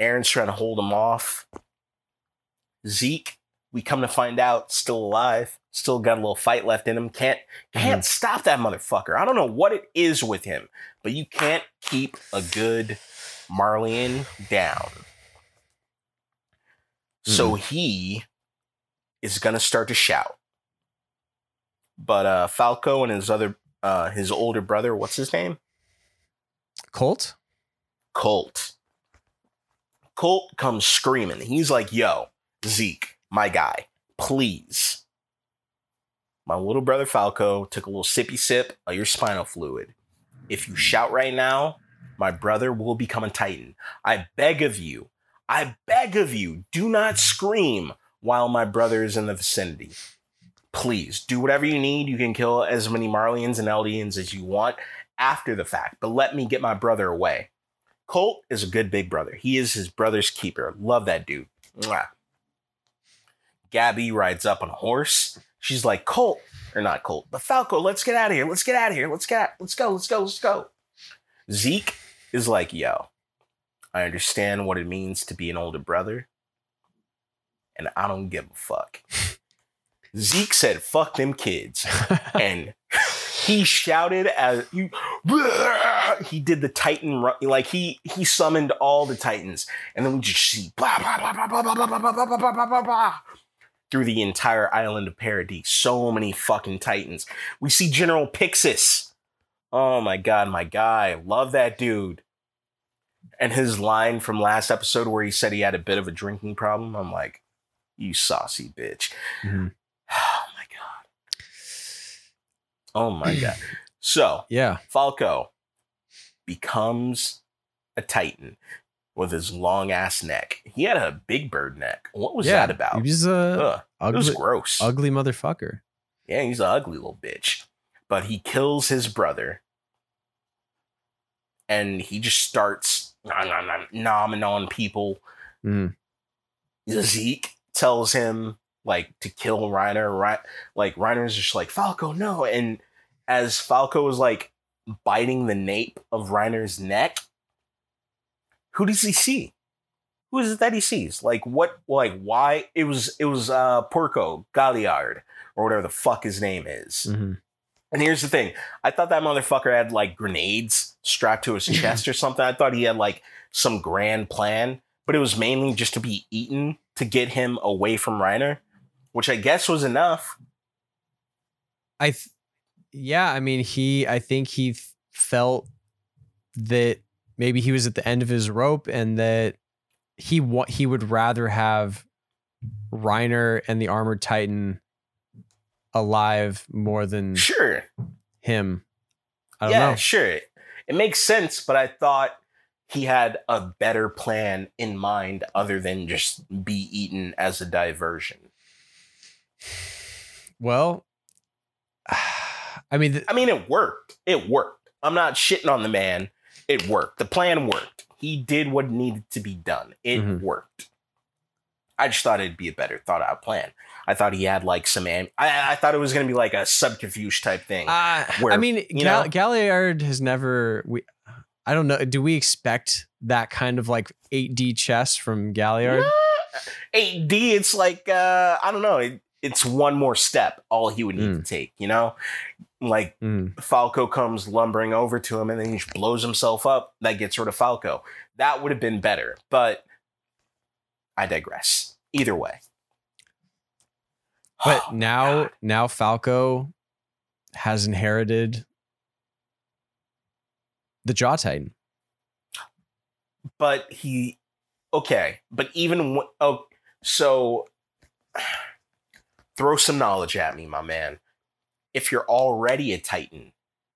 Eren's trying to hold him off. Zeke, we come to find out, still alive, still got a little fight left in him. Can't can't stop that motherfucker. I don't know what it is with him, but you can't keep a good Marleyan down. So he is gonna start to shout. But uh Falco and his other uh his older brother, what's his name? Colt. Colt. Colt comes screaming. He's like, yo, Zeke, my guy, please. My little brother Falco took a little sippy sip of your spinal fluid. If you shout right now, my brother will become a Titan. I beg of you, I beg of you, do not scream while my brother is in the vicinity. Please do whatever you need. You can kill as many Marleyans and Eldians as you want after the fact, but let me get my brother away. Colt is a good big brother. He is his brother's keeper. Love that dude. Mwah. Gabi rides up on a horse. She's like, Colt, or not Colt, but Falco, let's get out of here. Let's get out of here. Let's get out. Let's go. Let's go. Let's go. Zeke is like, yo, I understand what it means to be an older brother, and I don't give a fuck. Zeke said, fuck them kids. and he shouted as you he did the titan run like he he summoned all the titans and then we just see blah blah blah blah blah blah blah blah blah blah blah blah blah through the entire island of paradise so many fucking titans we see general pixis oh my god my guy love that dude and his line from last episode where he said he had a bit of a drinking problem i'm like you saucy bitch Mhm. oh my god oh my god so Yeah. Falco becomes a Titan with his long ass neck. He had a big bird neck. What was yeah. that about? He was a Ugh, it was ugly, gross. ugly motherfucker. Yeah, he's an ugly little bitch. But he kills his brother. And he just starts nom, nom, nom, nomming on people. Mm. Zeke tells him like to kill Reiner. Right, like Reiner's just like Falco, no. And as Falco is like biting the nape of Reiner's neck, who does he see? Who is it that he sees? Like what? Like why? It was it was uh Porco Galliard or whatever the fuck his name is. Mhm. And here's the thing: I thought that motherfucker had like grenades strapped to his chest or something. I thought he had like some grand plan, but it was mainly just to be eaten to get him away from Reiner, which I guess was enough. I, th- yeah, I mean, he, I think he felt that maybe he was at the end of his rope and that he wa- he would rather have Reiner and the Armored Titan alive more than Sure, him. I don't yeah, know. sure, it makes sense, but I thought he had a better plan in mind other than just be eaten as a diversion. Well, I mean, th- I mean, it worked. It worked. I'm not shitting on the man. It worked. The plan worked. He did what needed to be done. It Mhm. worked. I just thought it'd be a better thought out plan. I thought he had like some. Am- I, I thought it was going to be like a subterfuge type thing. Uh, Where, I mean, you Gal- know? Galliard has never. We, I don't know. Do we expect that kind of like 8D chess from Galliard? 8D, it's like, uh, I don't know. It, it's one more step, all he would need Mm. to take, you know? Like Mm. Falco comes lumbering over to him and then he blows himself up. That gets rid of Falco. That would have been better, but I digress. Either way. But Oh now, God. now Falco has inherited the Jaw Titan. but he, okay, but even, oh, so throw some knowledge at me, my man. If you're already a Titan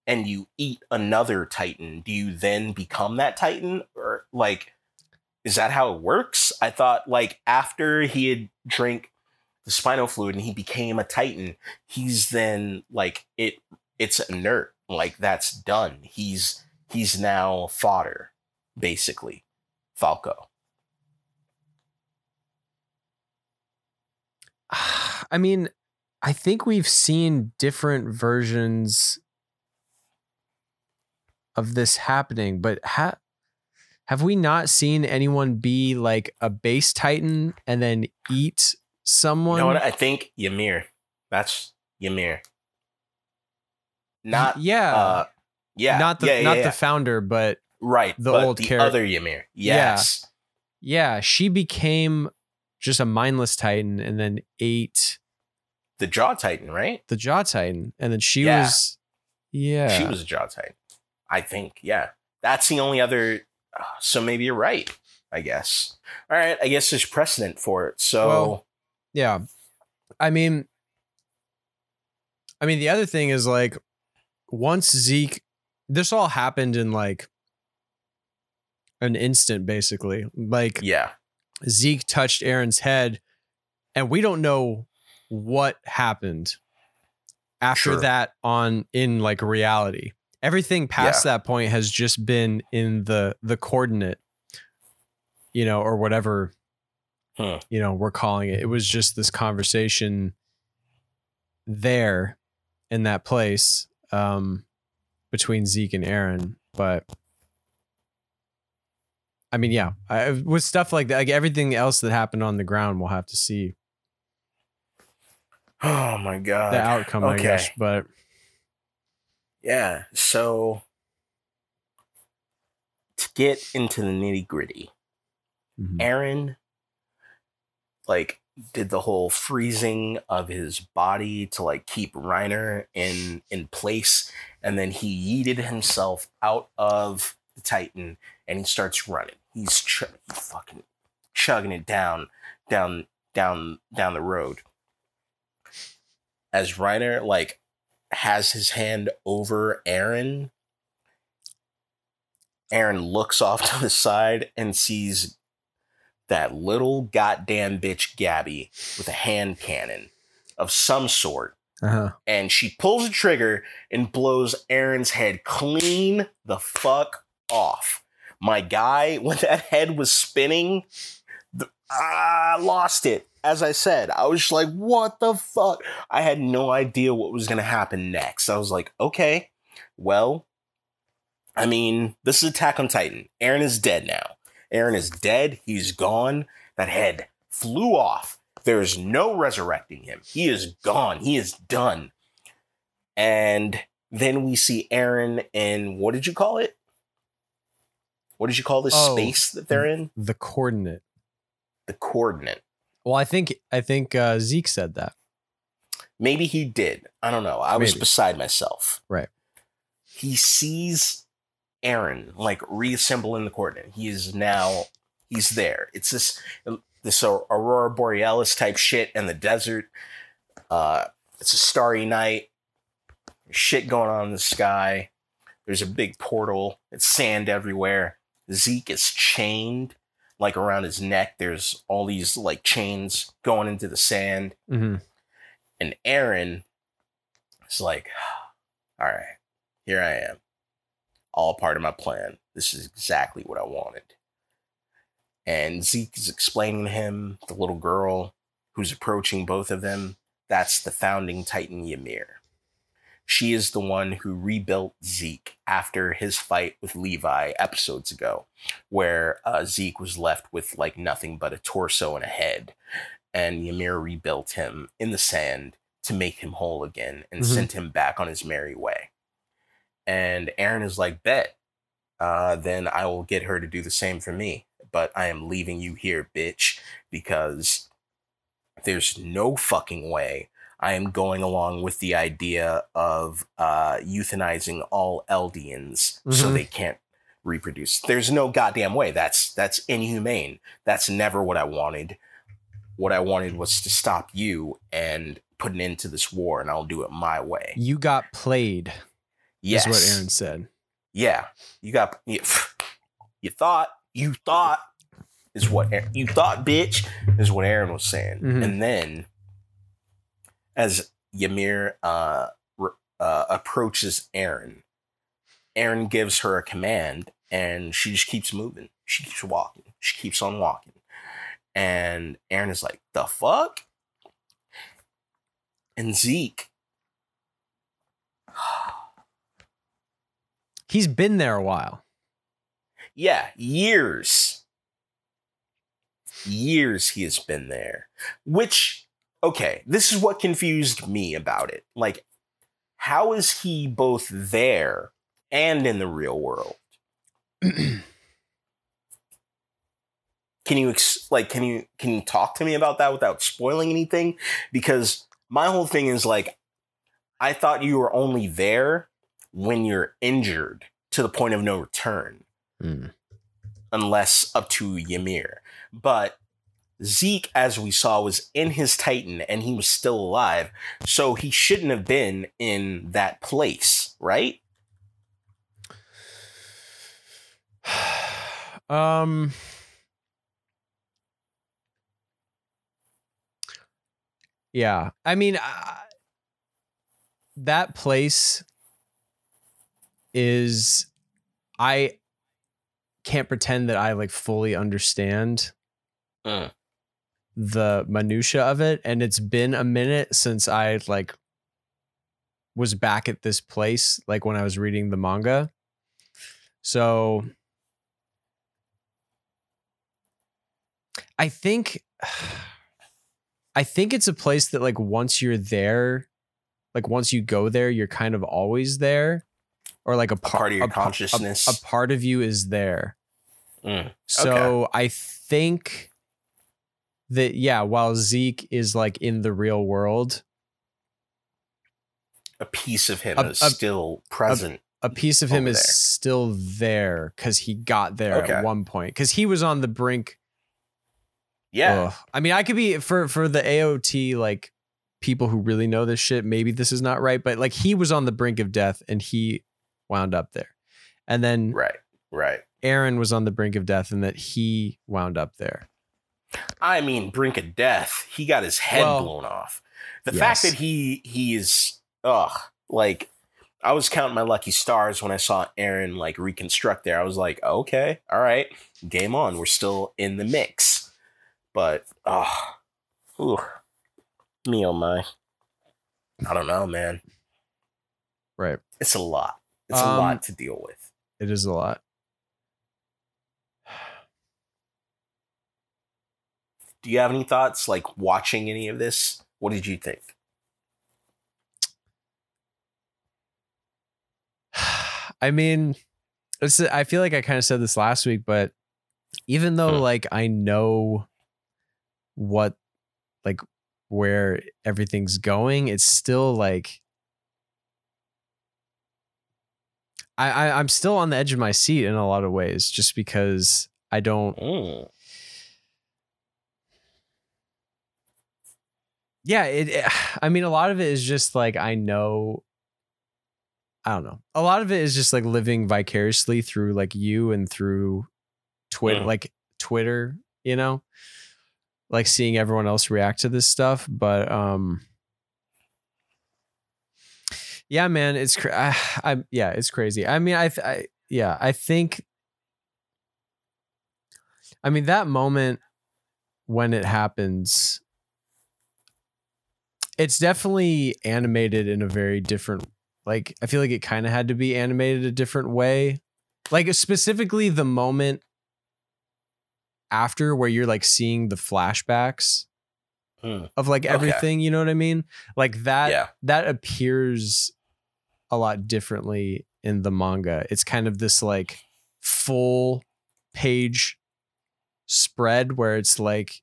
and you eat another Titan, do you then become that Titan? Or like, is that how it works? I thought like after he had drank the spinal fluid and he became a Titan, he's then like it it's inert. Like that's done. He's he's now fodder, basically. Falco. I mean, I think we've seen different versions of this happening, but ha- have we not seen anyone be like a base Titan and then eat someone? You know what? I think Ymir. That's Ymir. Not yeah, uh yeah. not the yeah, yeah, not yeah. the founder, but right. the but old the char- other Ymir. Yeah. Yes. yeah, she became just a mindless Titan and then ate The Jaw Titan, right? the Jaw Titan, and then she was yeah, She was a Jaw Titan. I think. Yeah. That's the only other uh, so maybe you're right, I guess. All right, I guess there's precedent for it. So Well, yeah. I mean, I mean, the other thing is like once Zeke, this all happened in like an instant, basically. Like Yeah. Zeke touched Eren's head, and we don't know what happened after Sure. that on in like reality. Everything past that point has just been in the the coordinate, you know, or whatever Hmm. you know we're calling it. It was just this conversation there in that place um between Zeke and Eren, but I mean, yeah, I, with stuff like that, like everything else that happened on the ground, we'll have to see Oh my god. the outcome, I okay. guess. But Yeah. So to get into the nitty gritty, mhm. Eren like did the whole freezing of his body to like keep Reiner in in place, and then he yeeted himself out of the Titan and he starts running. He's ch- fucking chugging it down, down, down, down the road. As Reiner like has his hand over Eren, Eren looks off to the side and sees that little goddamn bitch Gabi with a hand cannon of some sort. uh-huh. And she pulls the trigger and blows Eren's head clean the fuck off. My guy, when that head was spinning, the, I lost it. As I said, I was just like, what the fuck? I had no idea what was going to happen next. I was like, okay, well, I mean, this is Attack on Titan. Eren is dead now. Eren is dead. He's gone. That head flew off. There is no resurrecting him. He is gone. He is done. And then we see Eren in what did you call it? What did you call this Oh. space that they're in? the coordinate. The coordinate. Well, I think I think uh, Zeke said that. Maybe he did. I don't know. I was beside myself. Right. He sees Eren like reassemble in the coordinate. He is now he's there. It's this this aurora borealis type shit in the desert. Uh, it's a starry night. There's shit going on in the sky. There's a big portal. It's sand everywhere. Zeke is chained like around his neck. There's all these like chains going into the sand. hmm And Eren is like, all right, here I am. All part of my plan. This is exactly what I wanted. And Zeke is explaining to him, the little girl who's approaching both of them, that's the founding Titan Ymir. She is the one who rebuilt Zeke after his fight with Levi episodes ago, where uh, Zeke was left with like nothing but a torso and a head. And Ymir rebuilt him in the sand to make him whole again and Mhm. sent him back on his merry way. And Eren is like, Bet, uh, then I will get her to do the same for me. But I am leaving you here, bitch, because there's no fucking way I am going along with the idea of uh, euthanizing all Eldians so Mhm. they can't reproduce. There's no goddamn way. That's that's inhumane. That's never what I wanted. What I wanted was to stop you and put an end to this war, and I'll do it my way. You got played, Yes, is what Eren said. yeah, you got you, you thought you thought is what Eren- you thought, bitch, is what Eren was saying, Mhm. and then as Ymir uh, uh, approaches Eren, Eren gives her a command, and she just keeps moving. She keeps walking. She keeps on walking, and Eren is like, "The fuck." And Zeke, He's been there a while. Yeah, years. Years he has been there. Which, okay, this is what confused me about it. Like, how is he both there and in the real world? Can you ex- like can you can you talk to me about that without spoiling anything? Because my whole thing is like I thought you were only there when you're injured to the point of no return Mm. unless up to Ymir. But Zeke, as we saw, was in his Titan and he was still alive. So he shouldn't have been in that place, right? um Yeah. I mean uh, that place is I can't pretend that I like fully understand Mm. the minutia of it and it's been a minute since I like was back at this place like when I was reading the manga. So I think I think it's a place that like once you're there, like once you go there, you're kind of always there. Or like a, A part of your a pa- a- consciousness. a part of you is there. Mm. So I think that yeah, while Zeke is like in the real world, A piece of him is still present. a piece of him is there. still there because he got there Okay. at one point. Because he was on the brink. yeah. Ugh. I mean, I could be for for the AOT like people who really know this shit. Maybe this is not right, but like he was on the brink of death and he wound up there, and then Right. Right. Eren was on the brink of death and that he wound up there. I mean, brink of death. He got his head Well, blown off. The yes. fact that he he is ugh like I was counting my lucky stars when I saw Eren like reconstruct there. I was like, okay, all right, game on. We're still in the mix. But ah, ooh, me oh my. I don't know, man. Right. It's a lot. It's a Um, lot to deal with. It is a lot. Do you have any thoughts like watching any of this? What did you think? I mean, it's, I feel like I kind of said this last week, but even though Hmm. like I know what like where everything's going, it's still like I, I I'm still on the edge of my seat in a lot of ways, just because I don't. Mm. Yeah, it, it- I mean, a lot of it is just like I know. I don't know. A lot of it is just like living vicariously through like you and through Twitter, Mm. like Twitter, you know, like seeing everyone else react to this stuff. But um, yeah, man, it's cra- I, I yeah, it's crazy. I mean, I, I yeah, I think. I mean, that moment when it happens, it's definitely animated in a very different like I feel like it kind of had to be animated a different way. Like specifically the moment after where you're like seeing the flashbacks Hmm. of like Okay. everything, you know what I mean? Like that Yeah. that appears a lot differently in the manga. It's kind of this like full page spread where it's like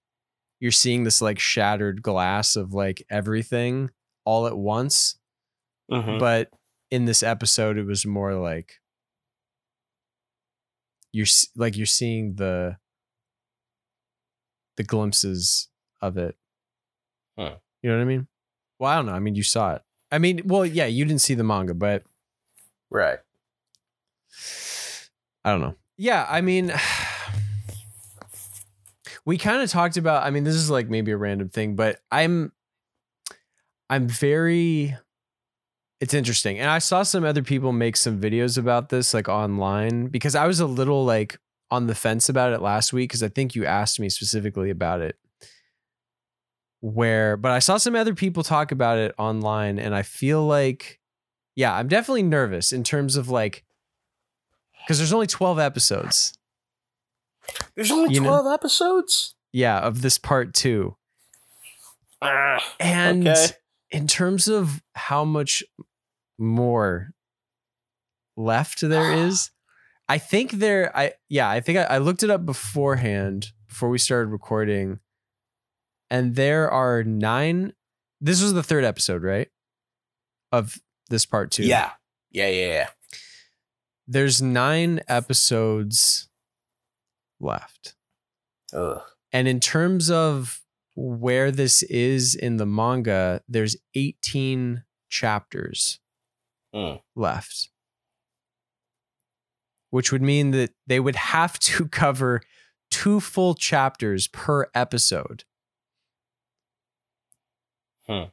you're seeing this like shattered glass of like everything all at once. Mhm. But in this episode, it was more like you're like you're seeing the the glimpses of it. Huh. You know what I mean? Well, I don't know. I mean, you saw it. I mean, well, yeah, you didn't see the manga, but Right. I don't know. Yeah, I mean, we kind of talked about. I mean, this is like maybe a random thing, but I'm, I'm very. It's interesting, and I saw some other people make some videos about this like online because I was a little like on the fence about it last week because I think you asked me specifically about it. Where, but I saw some other people talk about it online, and I feel like, yeah, I'm definitely nervous in terms of like because there's only 12 episodes There's only You know- 12 episodes? yeah of this part two Ah, and Okay. in terms of how much more left there is i think there i yeah i think I, I looked it up beforehand before we started recording and there are nine this was the third episode right of this part two yeah. Yeah, yeah, yeah. there's nine episodes left Ugh. And in terms of where this is in the manga, there's 18 chapters Mm. left. Which would mean that they would have to cover two full chapters per episode. Hmm.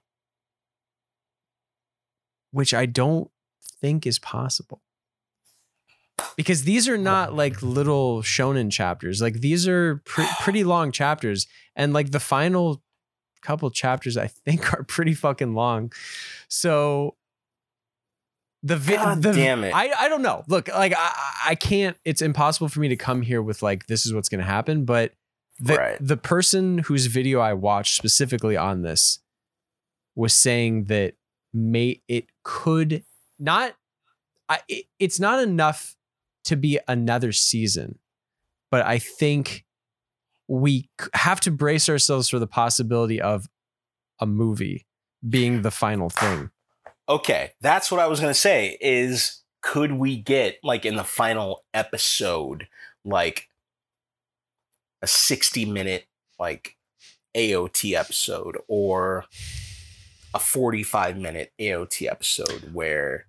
Which I don't think is possible. Because these are not like little shonen chapters. Like these are pre- pretty long chapters. And like the final couple chapters, I think, are pretty fucking long. So the vi- God the, damn it. I, I don't know. Look, like I, I can't. It's impossible for me to come here with like this is what's going to happen. But the Right. the person whose video I watched specifically on this was saying that may it could not. I it, it's not enough to be another season, but I think we have to brace ourselves for the possibility of a movie being the final thing. Okay, that's what I was gonna say. Is could we get like in the final episode, like a sixty-minute like AOT episode, or a forty-five minute AOT episode where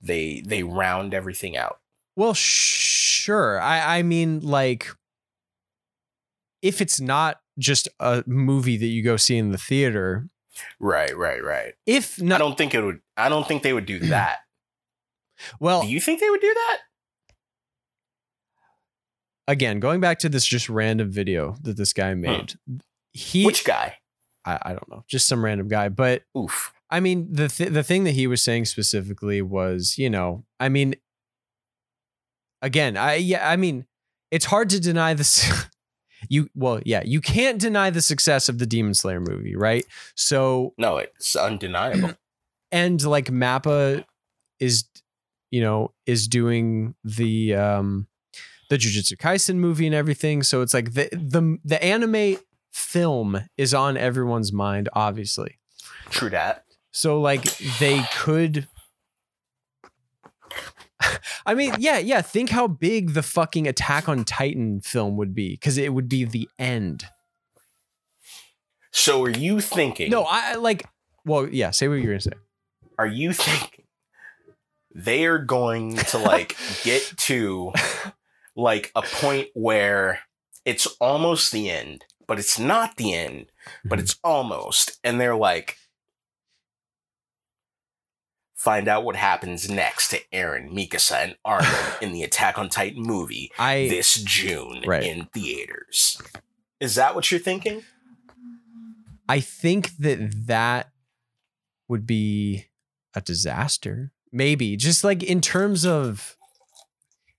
they they round everything out? Well, sure. I I mean like if it's not just a movie that you go see in the theater, Right, right, right. if not I don't think it would. I don't think they would do that. well, do you think they would do that? again, going back to this just random video that this guy made. He Hmm. Which guy? I, I don't know, just some random guy, but Oof. I mean, the th- the thing that he was saying specifically was, you know, I mean, again, I yeah, I mean, it's hard to deny this. you well, yeah, you can't deny the success of the Demon Slayer movie, right? So No, it's undeniable. and like Mappa is, you know, is doing the um the Jujutsu Kaisen movie and everything. So it's like the the the anime film is on everyone's mind, obviously. True that. So like they could I mean, yeah, yeah, think how big the fucking Attack on Titan film would be cuz it would be the end. So are you thinking? No, I like well, yeah, say what you're going to say. Are you thinking they are going to like get to like a point where it's almost the end, but it's not the end, but mm-hmm. it's almost, and they're like, find out what happens next to Eren, Mikasa, and Armin in the Attack on Titan movie I this June Right. in theaters. Is that what you're thinking? I think that that would be a disaster. Maybe just like in terms of,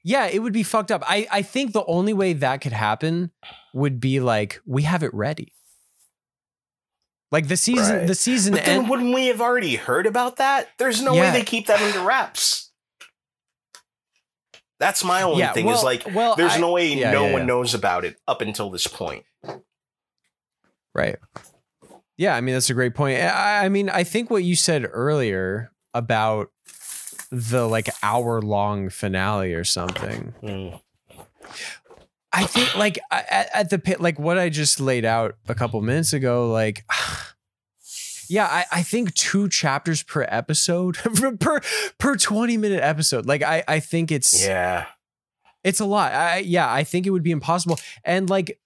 yeah, it would be fucked up. I, I think the only way that could happen would be like we have it ready. Like the season, Right. the season But then end. wouldn't we have already heard about that? There's no Yeah. way they keep that under wraps. That's my only Yeah, thing well, is like well, there's I- no way yeah, no one knows about it up until this point. Right. Yeah, I mean that's a great point. I, I mean, I think what you said earlier about the like hour long finale or something. Mm. I think like at, at the pit, like what I just laid out a couple minutes ago, like yeah, I, I think two chapters per episode per per 20 minute episode. Like I I think it's Yeah. it's a lot. I yeah, I think it would be impossible. And like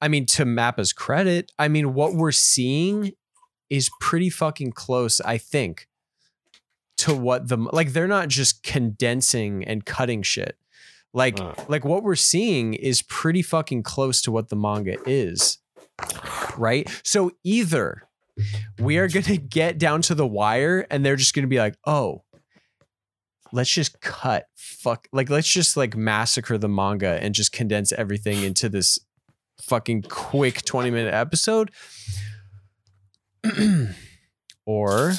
I mean to Mappa's credit, I mean what we're seeing is pretty fucking close, I think, to what the like they're not just condensing and cutting shit. Like Uh. like what we're seeing is pretty fucking close to what the manga is. Right? So either we are going to get down to the wire and they're just going to be like, "Oh, let's just cut fuck like let's just like massacre the manga and just condense everything into this fucking quick 20 minute episode." or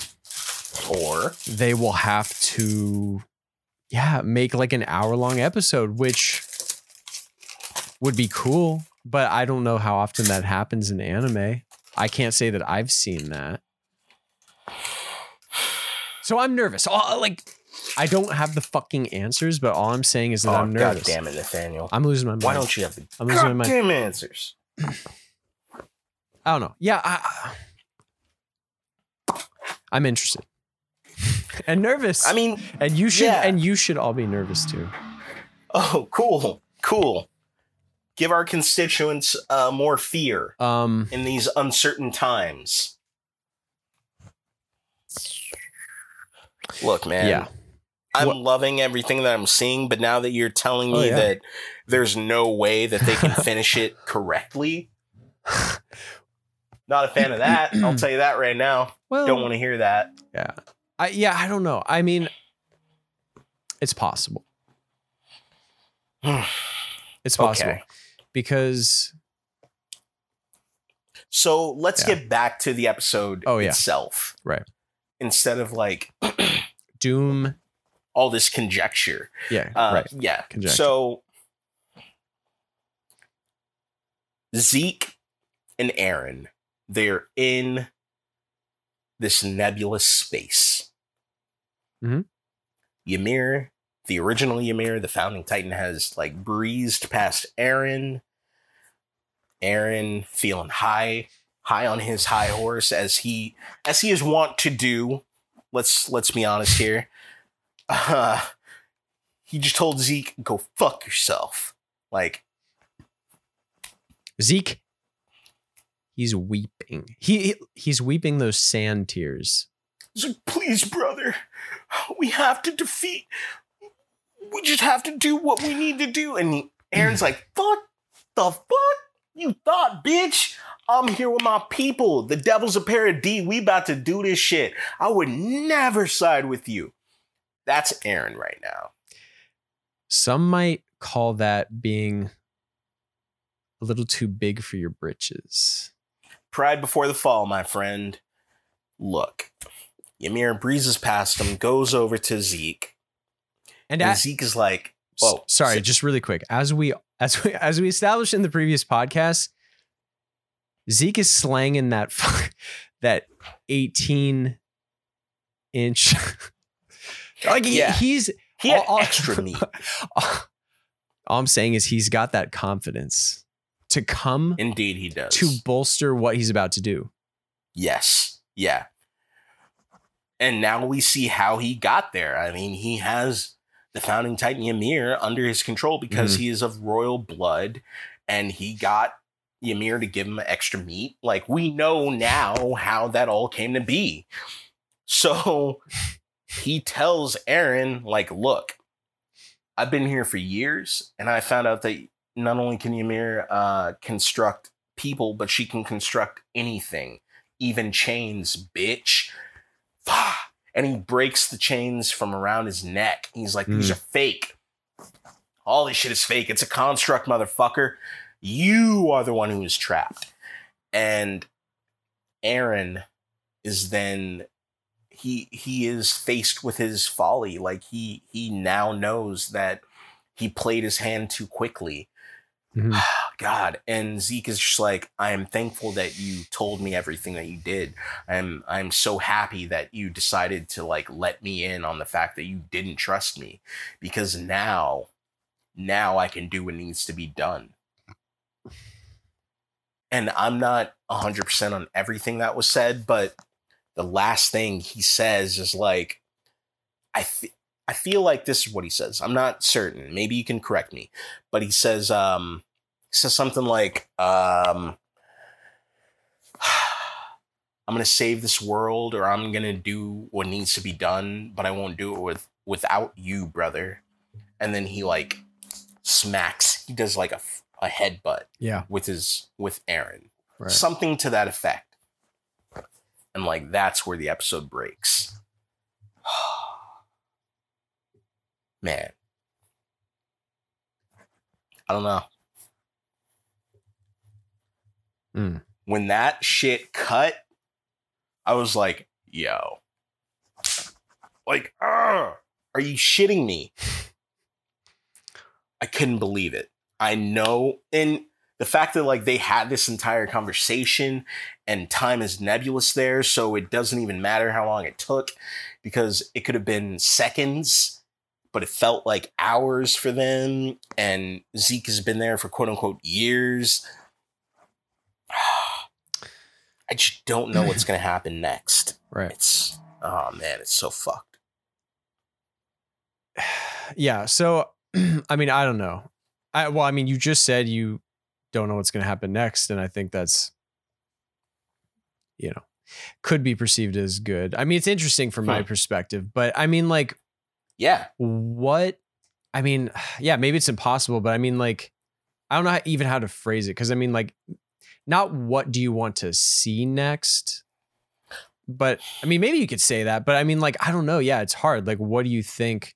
Or they will have to yeah make like an hour long episode which would be cool but i don't know how often that happens in anime i can't say that i've seen that so i'm nervous all, uh, like i don't have the fucking answers but all i'm saying is that oh i'm nervous. god damn it, Nathaniel. i'm losing my mind Why don't you have the I'm losing my mind. goddamn answers? I don't know. Yeah, I, I'm interested and nervous. I mean, and you should yeah. and you should all be nervous too. oh, cool, cool. Give our constituents uh, more fear Um, in these uncertain times. Look, man. yeah, I'm What- loving everything that I'm seeing, but now that you're telling Oh, me yeah. that there's no way that they can finish it correctly, not a fan of that. I'll tell you that right now. well, Don't want to hear that. yeah, I yeah, I don't know. I mean, it's possible. It's possible Okay. because So let's Yeah. get back to the episode Oh, yeah. itself. Right. Instead of like Doom. all this conjecture. Yeah, Uh, right. Yeah. Conjecture. So Zeke and Eren, they're in this nebulous space. Mhm. Ymir, the original Ymir, the founding Titan, has like breezed past Eren. Eren feeling high, high on his high horse as he as he is wont to do. Let's let's be honest here. Uh, he just told Zeke, "Go fuck yourself." Like, Zeke. He's weeping. He he- he's weeping those sand tears. he's like, "Please, brother, we have to defeat. We just have to do what we need to do." And Eren's like, "Fuck the fuck you thought, bitch." I'm here with my people. The devil's a pair of D. We about to do this shit. I would never side with you. That's Eren right now. Some might call that being a little too big for your britches. Pride before the fall, my friend. Look, Ymir breezes past him, goes over to Zeke, And, and at, Zeke is like, "Oh, sorry, si- just really quick. As we as we as we established in the previous podcast, Zeke is slanging that that 18 inch like he- Yeah. he's he all- all- extra meat." all I'm saying is he's got that confidence to come Indeed, he does. to bolster what he's about to do. Yes. Yeah. And now we see how he got there. I mean, he has the founding Titan Ymir under his control because Mm-hmm. he is of royal blood and he got Ymir to give him extra meat. Like, we know now how that all came to be. So he tells Eren, like, look, I've been here for years and I found out that not only can Ymir uh, construct people, but she can construct anything even chains, bitch. And he breaks the chains from around his neck. He's like, these Mm. are fake. All this shit is fake. It's a construct, motherfucker. You are the one who is trapped. And Eren is then he he is faced with his folly. Like he he now knows that he played his hand too quickly. Mhm. God. And Zeke is just like, I am thankful that you told me everything that you did. I'm I'm so happy that you decided to like let me in on the fact that you didn't trust me. Because now, now I can do what needs to be done. And I'm not 100% on everything that was said, but the last thing he says is like, I I feel like this is what he says. I'm not certain. Maybe you can correct me. But he says, um, says something like, um, I'm gonna save this world or I'm gonna do what needs to be done, but I won't do it with without you, brother. And then he like smacks, he does like a, a headbutt Yeah. with his with Eren. Right. Something to that effect. And like that's where the episode breaks. Man. I don't know. Mm. When that shit cut, I was like, yo. Like, "Ugh, are you shitting me? I couldn't believe it. I know. And the fact that like they had this entire conversation and time is nebulous there, so it doesn't even matter how long it took because it could have been seconds, but it felt like hours for them. And Zeke has been there for quote unquote years. I just don't know what's gonna happen next. Right. It's oh man, it's so fucked. yeah. So, I mean, I don't know. I well, I mean, you just said you don't know what's going to happen next, and I think that's, you know, could be perceived as good. I mean, it's interesting from my Hmm. perspective, but I mean, like, Yeah. what? I mean, yeah, maybe it's impossible, but I mean, like, I don't know how, even how to phrase it because I mean, like, not what do you want to see next, but I mean, maybe you could say that, but I mean, like, I don't know. Yeah, it's hard. Like, what do you think?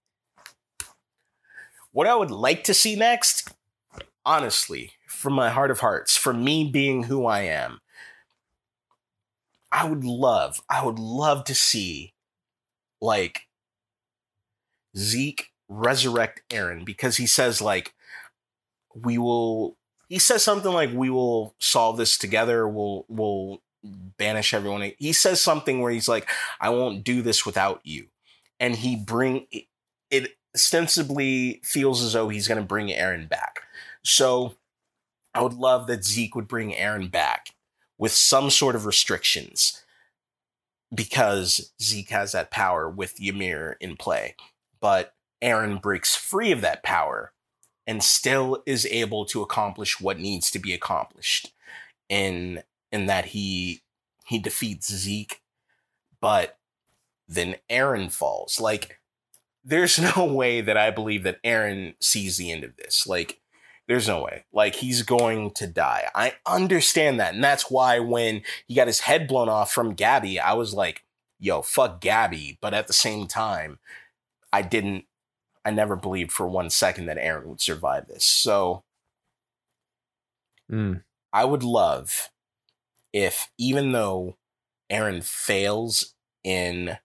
What I would like to see next, honestly, from my heart of hearts, for me being who I am, I would love, I would love to see like Zeke resurrect Eren because he says like we will he says something like we will solve this together, we'll we'll banish everyone. He says something where he's like, I won't do this without you. And he bring it ostensibly feels as though he's going to bring Eren back. So I would love that Zeke would bring Eren back with some sort of restrictions because Zeke has that power with Ymir in play. But Eren breaks free of that power and still is able to accomplish what needs to be accomplished in in that he he defeats Zeke but then Eren falls like there's no way that I believe that Eren sees the end of this. Like, there's no way. Like, he's going to die. I understand that. And that's why when he got his head blown off from Gabi, I was like, yo, fuck Gabi. But at the same time, I didn't, I never believed for one second that Eren would survive this. So Mm, I would love if, even though Eren fails in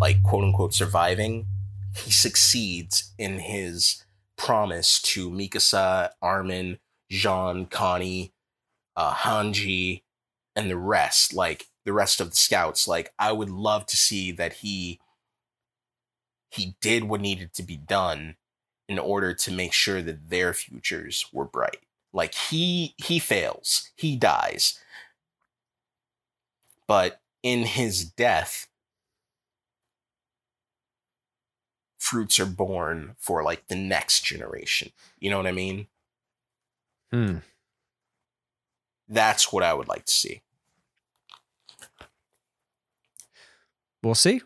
like quote unquote surviving, he succeeds in his promise to Mikasa, Armin, Jean, Connie, uh, Hanji, and the rest, like the rest of the scouts. Like I would love to see that he he did what needed to be done in order to make sure that their futures were bright. Like he he fails, he dies. But in his death, fruits are born for like the next generation. You know what I mean? hmm. That's what I would like to see. We'll see.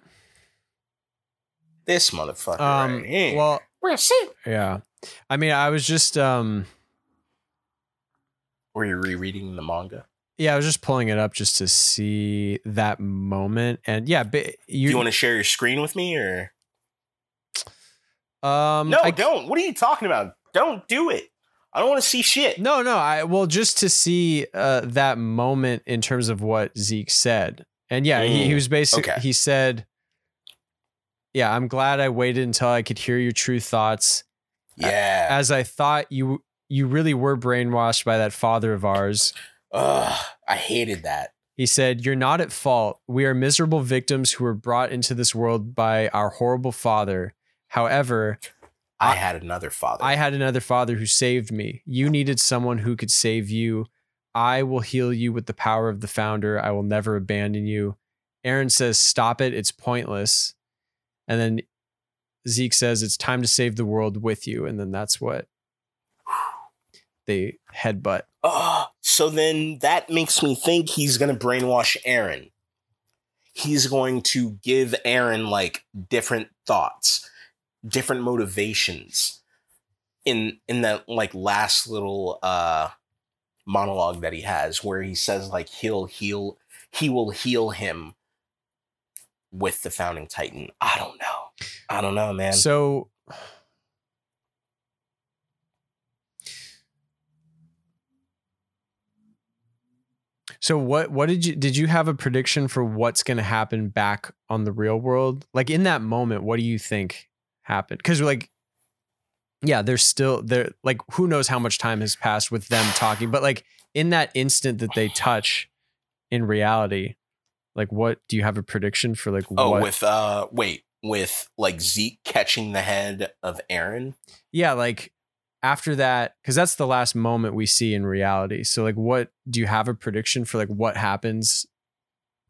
This motherfucker Um, right here. well, we'll see. yeah. I mean, I was just, um, Were you rereading the manga? yeah, I was just pulling it up just to see that moment, and yeah, but you, you want to share your screen with me or um, No, I- don't. What are you talking about? Don't do it. I don't want to see shit. No, no. I well, just to see uh, that moment in terms of what Zeke said, and yeah, he, he Mm, was basically okay. he said, "Yeah, I'm glad I waited until I could hear your true thoughts, Yeah. as I thought you you really were brainwashed by that father of ours." Ugh, I hated that. He said, You're not at fault. We are miserable victims who were brought into this world by our horrible father. However, I I- had another father. I had another father who saved me. You needed someone who could save you. I will heal you with the power of the founder. I will never abandon you. Eren says, Stop it. It's pointless. And then Zeke says, It's time to save the world with you. And then that's what they headbutt. Oh, so then that makes me think he's going to brainwash Eren. He's going to give Eren like different thoughts, different motivations in in that like last little uh monologue that he has where he says like he'll heal he will heal him with the founding titan. I don't know. I don't know, man. So So what what did you did you have a prediction for what's going to happen back on the real world? Like in that moment, what do you think happened? Cuz like yeah, there's still there like who knows how much time has passed with them talking, but like in that instant that they touch in reality, like what do you have a prediction for like oh, what with uh wait, with like Zeke catching the head of Eren. Yeah, like after that, because that's the last moment we see in reality. So, like, what do you have a prediction for? Like, what happens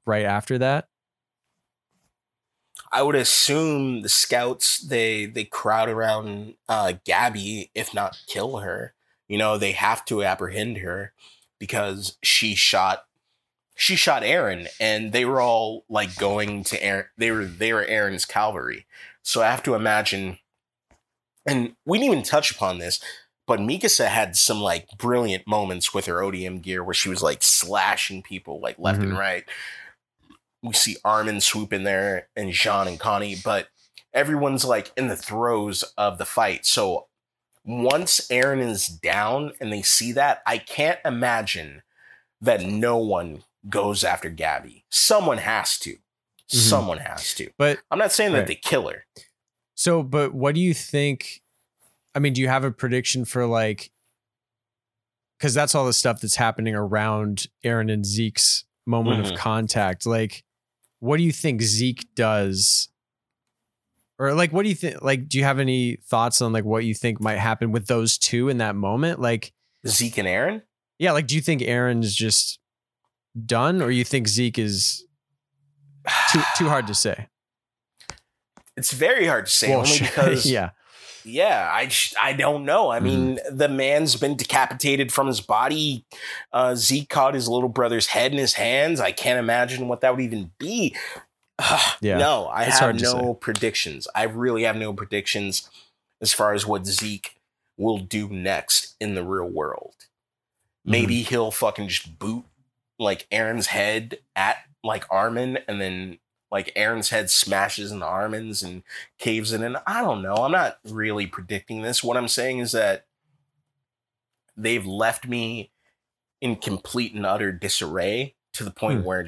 right after that? I would assume the scouts they they crowd around uh, Gabi, if not kill her. You know, they have to apprehend her because she shot she shot Eren, and they were all like going to Eren. They were they were Eren's cavalry. So I have to imagine, and we didn't even touch upon this, but Mikasa had some like brilliant moments with her ODM gear where she was like slashing people like left Mhm. and right. We see Armin swoop in there and Jean and Connie, but everyone's like in the throes of the fight. So once Eren is down and they see that, I can't imagine that no one goes after Gabi. Someone has to. Someone has to. But I'm not saying that Right. they kill her. so, but what do you think? I mean, do you have a prediction for like, because that's all the stuff that's happening around Eren and Zeke's moment Mhm. of contact. Like, what do you think Zeke does? Or like, what do you think? Like, do you have any thoughts on like what you think might happen with those two in that moment? Like, Zeke and Eren? yeah, like, do you think Eren's just done, or you think Zeke is too too hard to say? It's very hard to say Well, only because yeah, yeah, I I don't know. I mean, Mm-hmm. the man's been decapitated from his body. Uh, Zeke caught his little brother's head in his hands. I can't imagine what that would even be. Yeah. No, I It's have no predictions. I really have no predictions as far as what Zeke will do next in the real world. Mm-hmm. Maybe he'll fucking just boot like Eren's head at like Armin and then like Eren's head smashes into Armin's and caves in. And I don't know. I'm not really predicting this. What I'm saying is that they've left me in complete and utter disarray to the point Hmm. where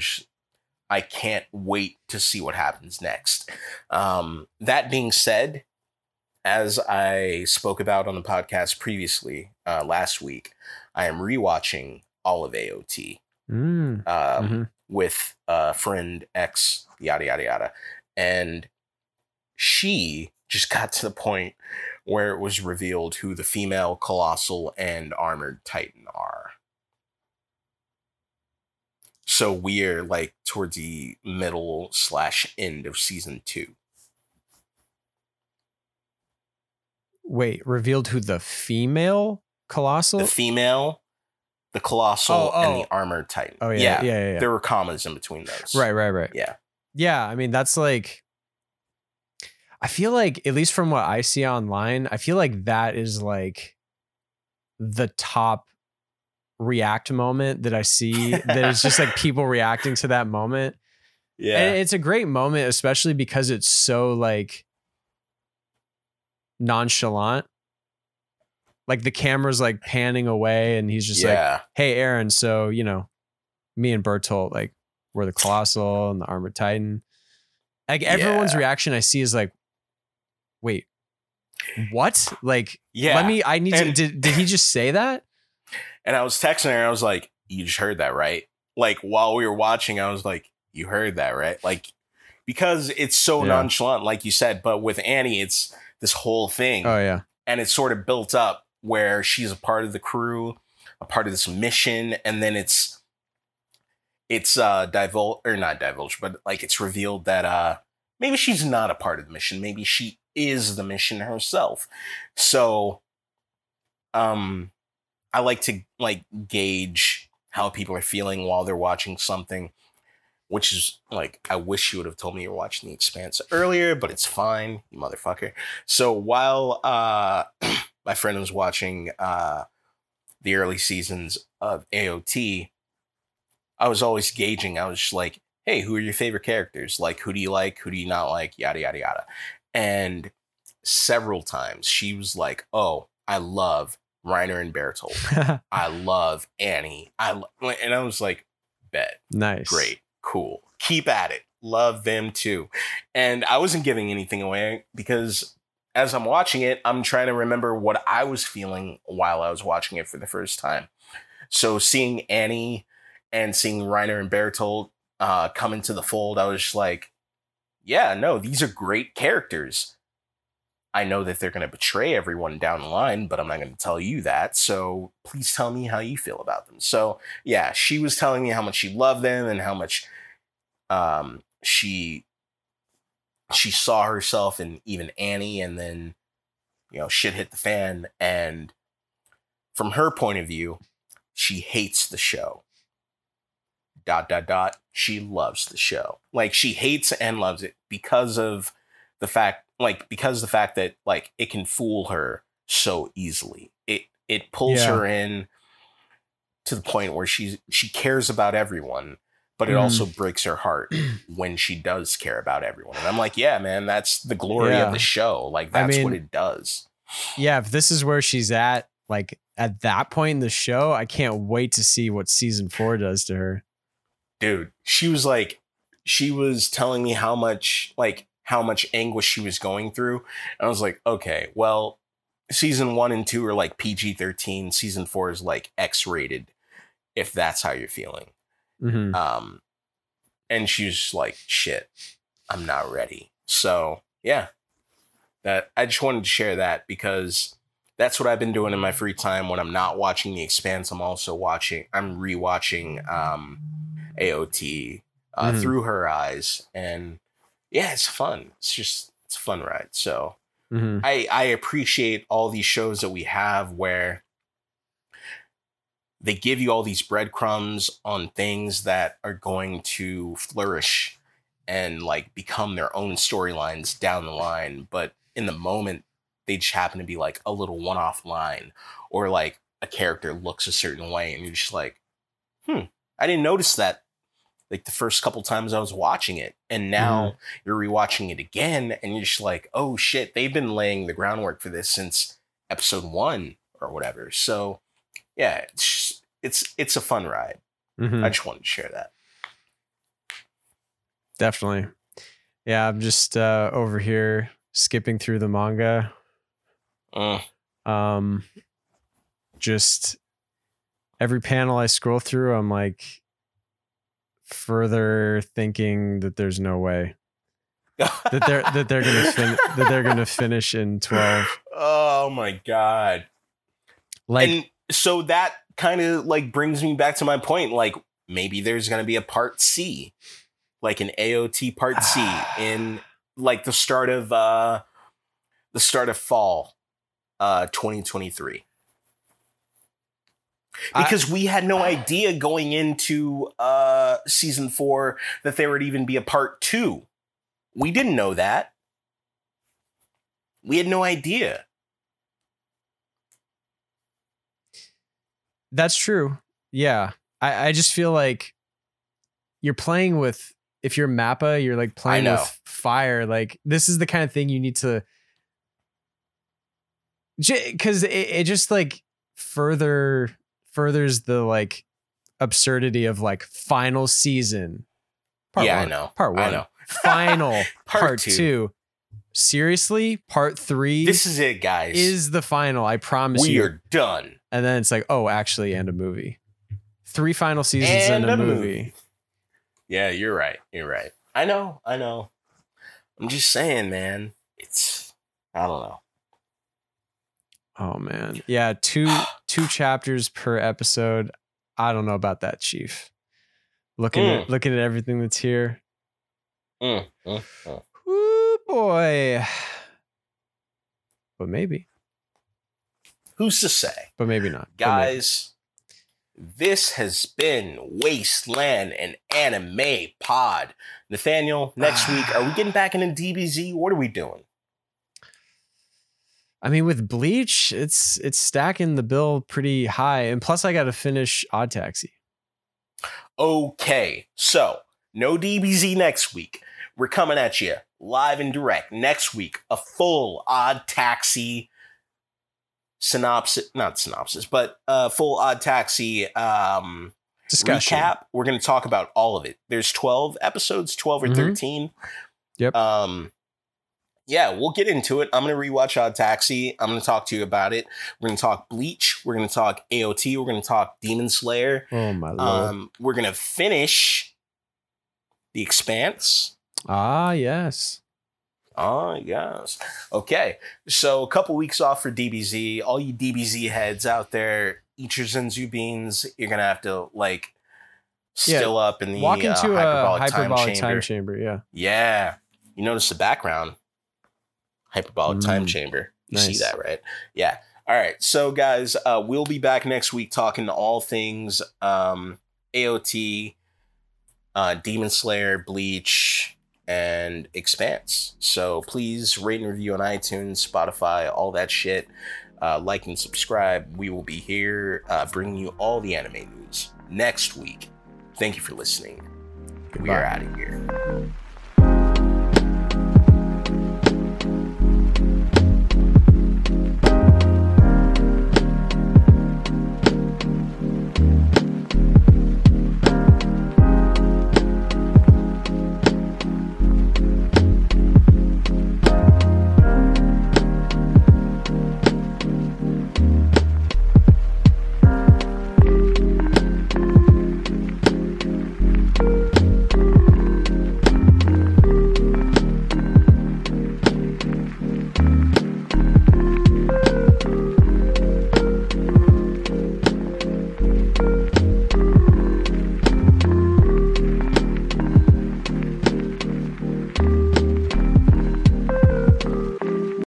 I can't wait to see what happens next. Um, that being said, as I spoke about on the podcast previously uh, last week, I am rewatching all of AOT Mm, um, mhm. with a friend X, yada yada yada, and she just got to the point where it was revealed who the female colossal and armored titan are. So we're like towards the middle slash end of season two. Wait, revealed who the female colossal? The female, the colossal, Oh, and oh. the armored titan. oh yeah, yeah, yeah, yeah. There were commas in between those. Right, right, right. Yeah. Yeah, I mean that's like I feel like at least from what I see online, I feel like that is like the top react moment that I see that is just like people reacting to that moment. Yeah. And it's a great moment especially because it's so like nonchalant. Like the camera's like panning away and he's just like hey eren so you know me and bertolt like we're the colossal and the armored titan like everyone's Yeah. reaction i see is like wait what like yeah. let me i need And- to did, did he just say that And I was texting her, I was like, "You just heard that, right?" Like while we were watching, I was like, "You heard that, right?" Like because it's so Yeah. nonchalant, like you said. But with Annie, it's this whole thing, oh yeah and it's sort of built up where she's a part of the crew, a part of this mission, and then it's it's uh divulge or not divulged, but like it's revealed that uh maybe she's not a part of the mission. Maybe she is the mission herself. So um I like to like gauge how people are feeling while they're watching something, which is like I wish you would have told me you were watching The Expanse earlier, but it's fine, you motherfucker. So while uh my friend was watching uh the early seasons of AOT, I was always gauging. I was just like, hey, who are your favorite characters? Like, who do you like? Who do you not like? Yada, yada, yada. And several times she was like, oh, I love Reiner and Bertolt. I love Annie. I lo-. and I was like, bet, nice great, cool, keep at it. Love them too. And I wasn't giving anything away because as I'm watching it, I'm trying to remember what I was feeling while I was watching it for the first time. So seeing Annie and seeing Reiner and Bertolt uh, come into the fold, I was just like, yeah, no, these are great characters. I know that they're going to betray everyone down the line, but I'm not going to tell you that. So please tell me how you feel about them. So yeah, she was telling me how much she loved them and how much um, she she saw herself in even Annie, and then you know shit hit the fan. And from her point of view, she hates the show. Dot dot dot. She loves the show. Like she hates and loves it because of the fact, like because the fact that like it can fool her so easily. It it pulls Yeah. her in to the point where she's she cares about everyone, but it Mhm. also breaks her heart when she does care about everyone. And I'm like, yeah, man, that's the glory Yeah. of the show. Like I that's what it does. Yeah, if this is where she's at, like at that point in the show, I can't wait to see what season four does to her. dude she was like she was telling me how much like how much anguish she was going through and i was like okay well season one and two are like pg-13 season four is like x-rated if that's how you're feeling Mhm. um and she was like shit i'm not ready so yeah that i just wanted to share that because that's what i've been doing in my free time when i'm not watching the expanse i'm also watching i'm rewatching um aot uh, Mhm. through her eyes and yeah it's fun it's just it's a fun ride so Mhm. I I appreciate all these shows that we have where they give you all these breadcrumbs on things that are going to flourish and like become their own storylines down the line, but in the moment they just happen to be like a little one-off line or like a character looks a certain way and you're just like, "Hmm, I didn't notice that like the first couple times I was watching it. And now you're rewatching it again and you're just like, oh shit, they've been laying the groundwork for this since episode one or whatever. So yeah, it's it's it's a fun ride. Mhm. I just wanted to share that. Definitely. Yeah, I'm just uh, over here skipping through the manga. Mm, Um, just every panel I scroll through, I'm like further thinking that there's no way that they're that they're gonna fin- that they're gonna finish in twelve. oh my god. Like, and so that kind of like brings me back to my point. Like maybe there's gonna be a part C, like an AOT part C in like the start of uh the start of fall uh 2023. I- Because we had no idea going into uh season 4 that there would even be a part 2. We didn't know that. We had no idea. That's true. Yeah. I, I just feel like you're playing with if you're Mappa, you're like playing with fire. Like this is the kind of thing you need to because it, it just like further furthers the like absurdity of like final season. yeah, one, I know. Part one. I know. Final Part part, two. two. Seriously, part three This is it, guys. is the final. I promise we you. We are done. And then it's like, oh, actually, and a movie. Three final seasons And and, a, movie. movie. Yeah, you're right. You're right. I know. I know. I'm just saying, man. It's I don't know. Oh man, yeah, two two chapters per episode. I don't know about that, Chief. Looking at looking at everything that's here. Mm, mm, mm. Ooh boy. But maybe, Who's to say, but maybe not, But maybe. guys? This has been Wasteland and Anime Pod. Nathaniel, next ah. week, are we getting back into DBZ? What are we doing? I mean, with Bleach, it's it's stacking the bill pretty high, and plus, I got to finish Odd Taxi. Okay, so no DBZ next week. We're coming at you live and direct next week. A full Odd Taxi synopsis, not synopsis, but uh, full Odd Taxi um, Discussion. recap. We're going to talk about all of it. There's 12 episodes, 12 or Mhm. 13. Yep. Um, yeah, we'll get into it. I'm going to rewatch Odd Taxi. I'm going to talk to you about it. We're going to talk Bleach. We're going to talk AOT. We're going to talk Demon Slayer. Oh my lord! Um, we're going to finish The Expanse. ah, yes. Oh, yes. Okay. So a couple weeks off for DBZ. All you DBZ heads out there, eat your Senzu beans. You're going to have to like Yeah, still up in the Walk uh, into a hyperbolic, hyperbolic time, chamber. chamber. Yeah. Yeah. You notice the background. Hyperbolic time Mm. chamber. You Nice. see that, right? Yeah. All right. So guys, uh, we'll be back next week talking all things um AOT, uh Demon Slayer, Bleach, and Expanse. So please rate and review on iTunes, Spotify, all that shit. Uh, like and subscribe. We will be here uh, bringing you all the anime news next week. Thank you for listening. We are out of here.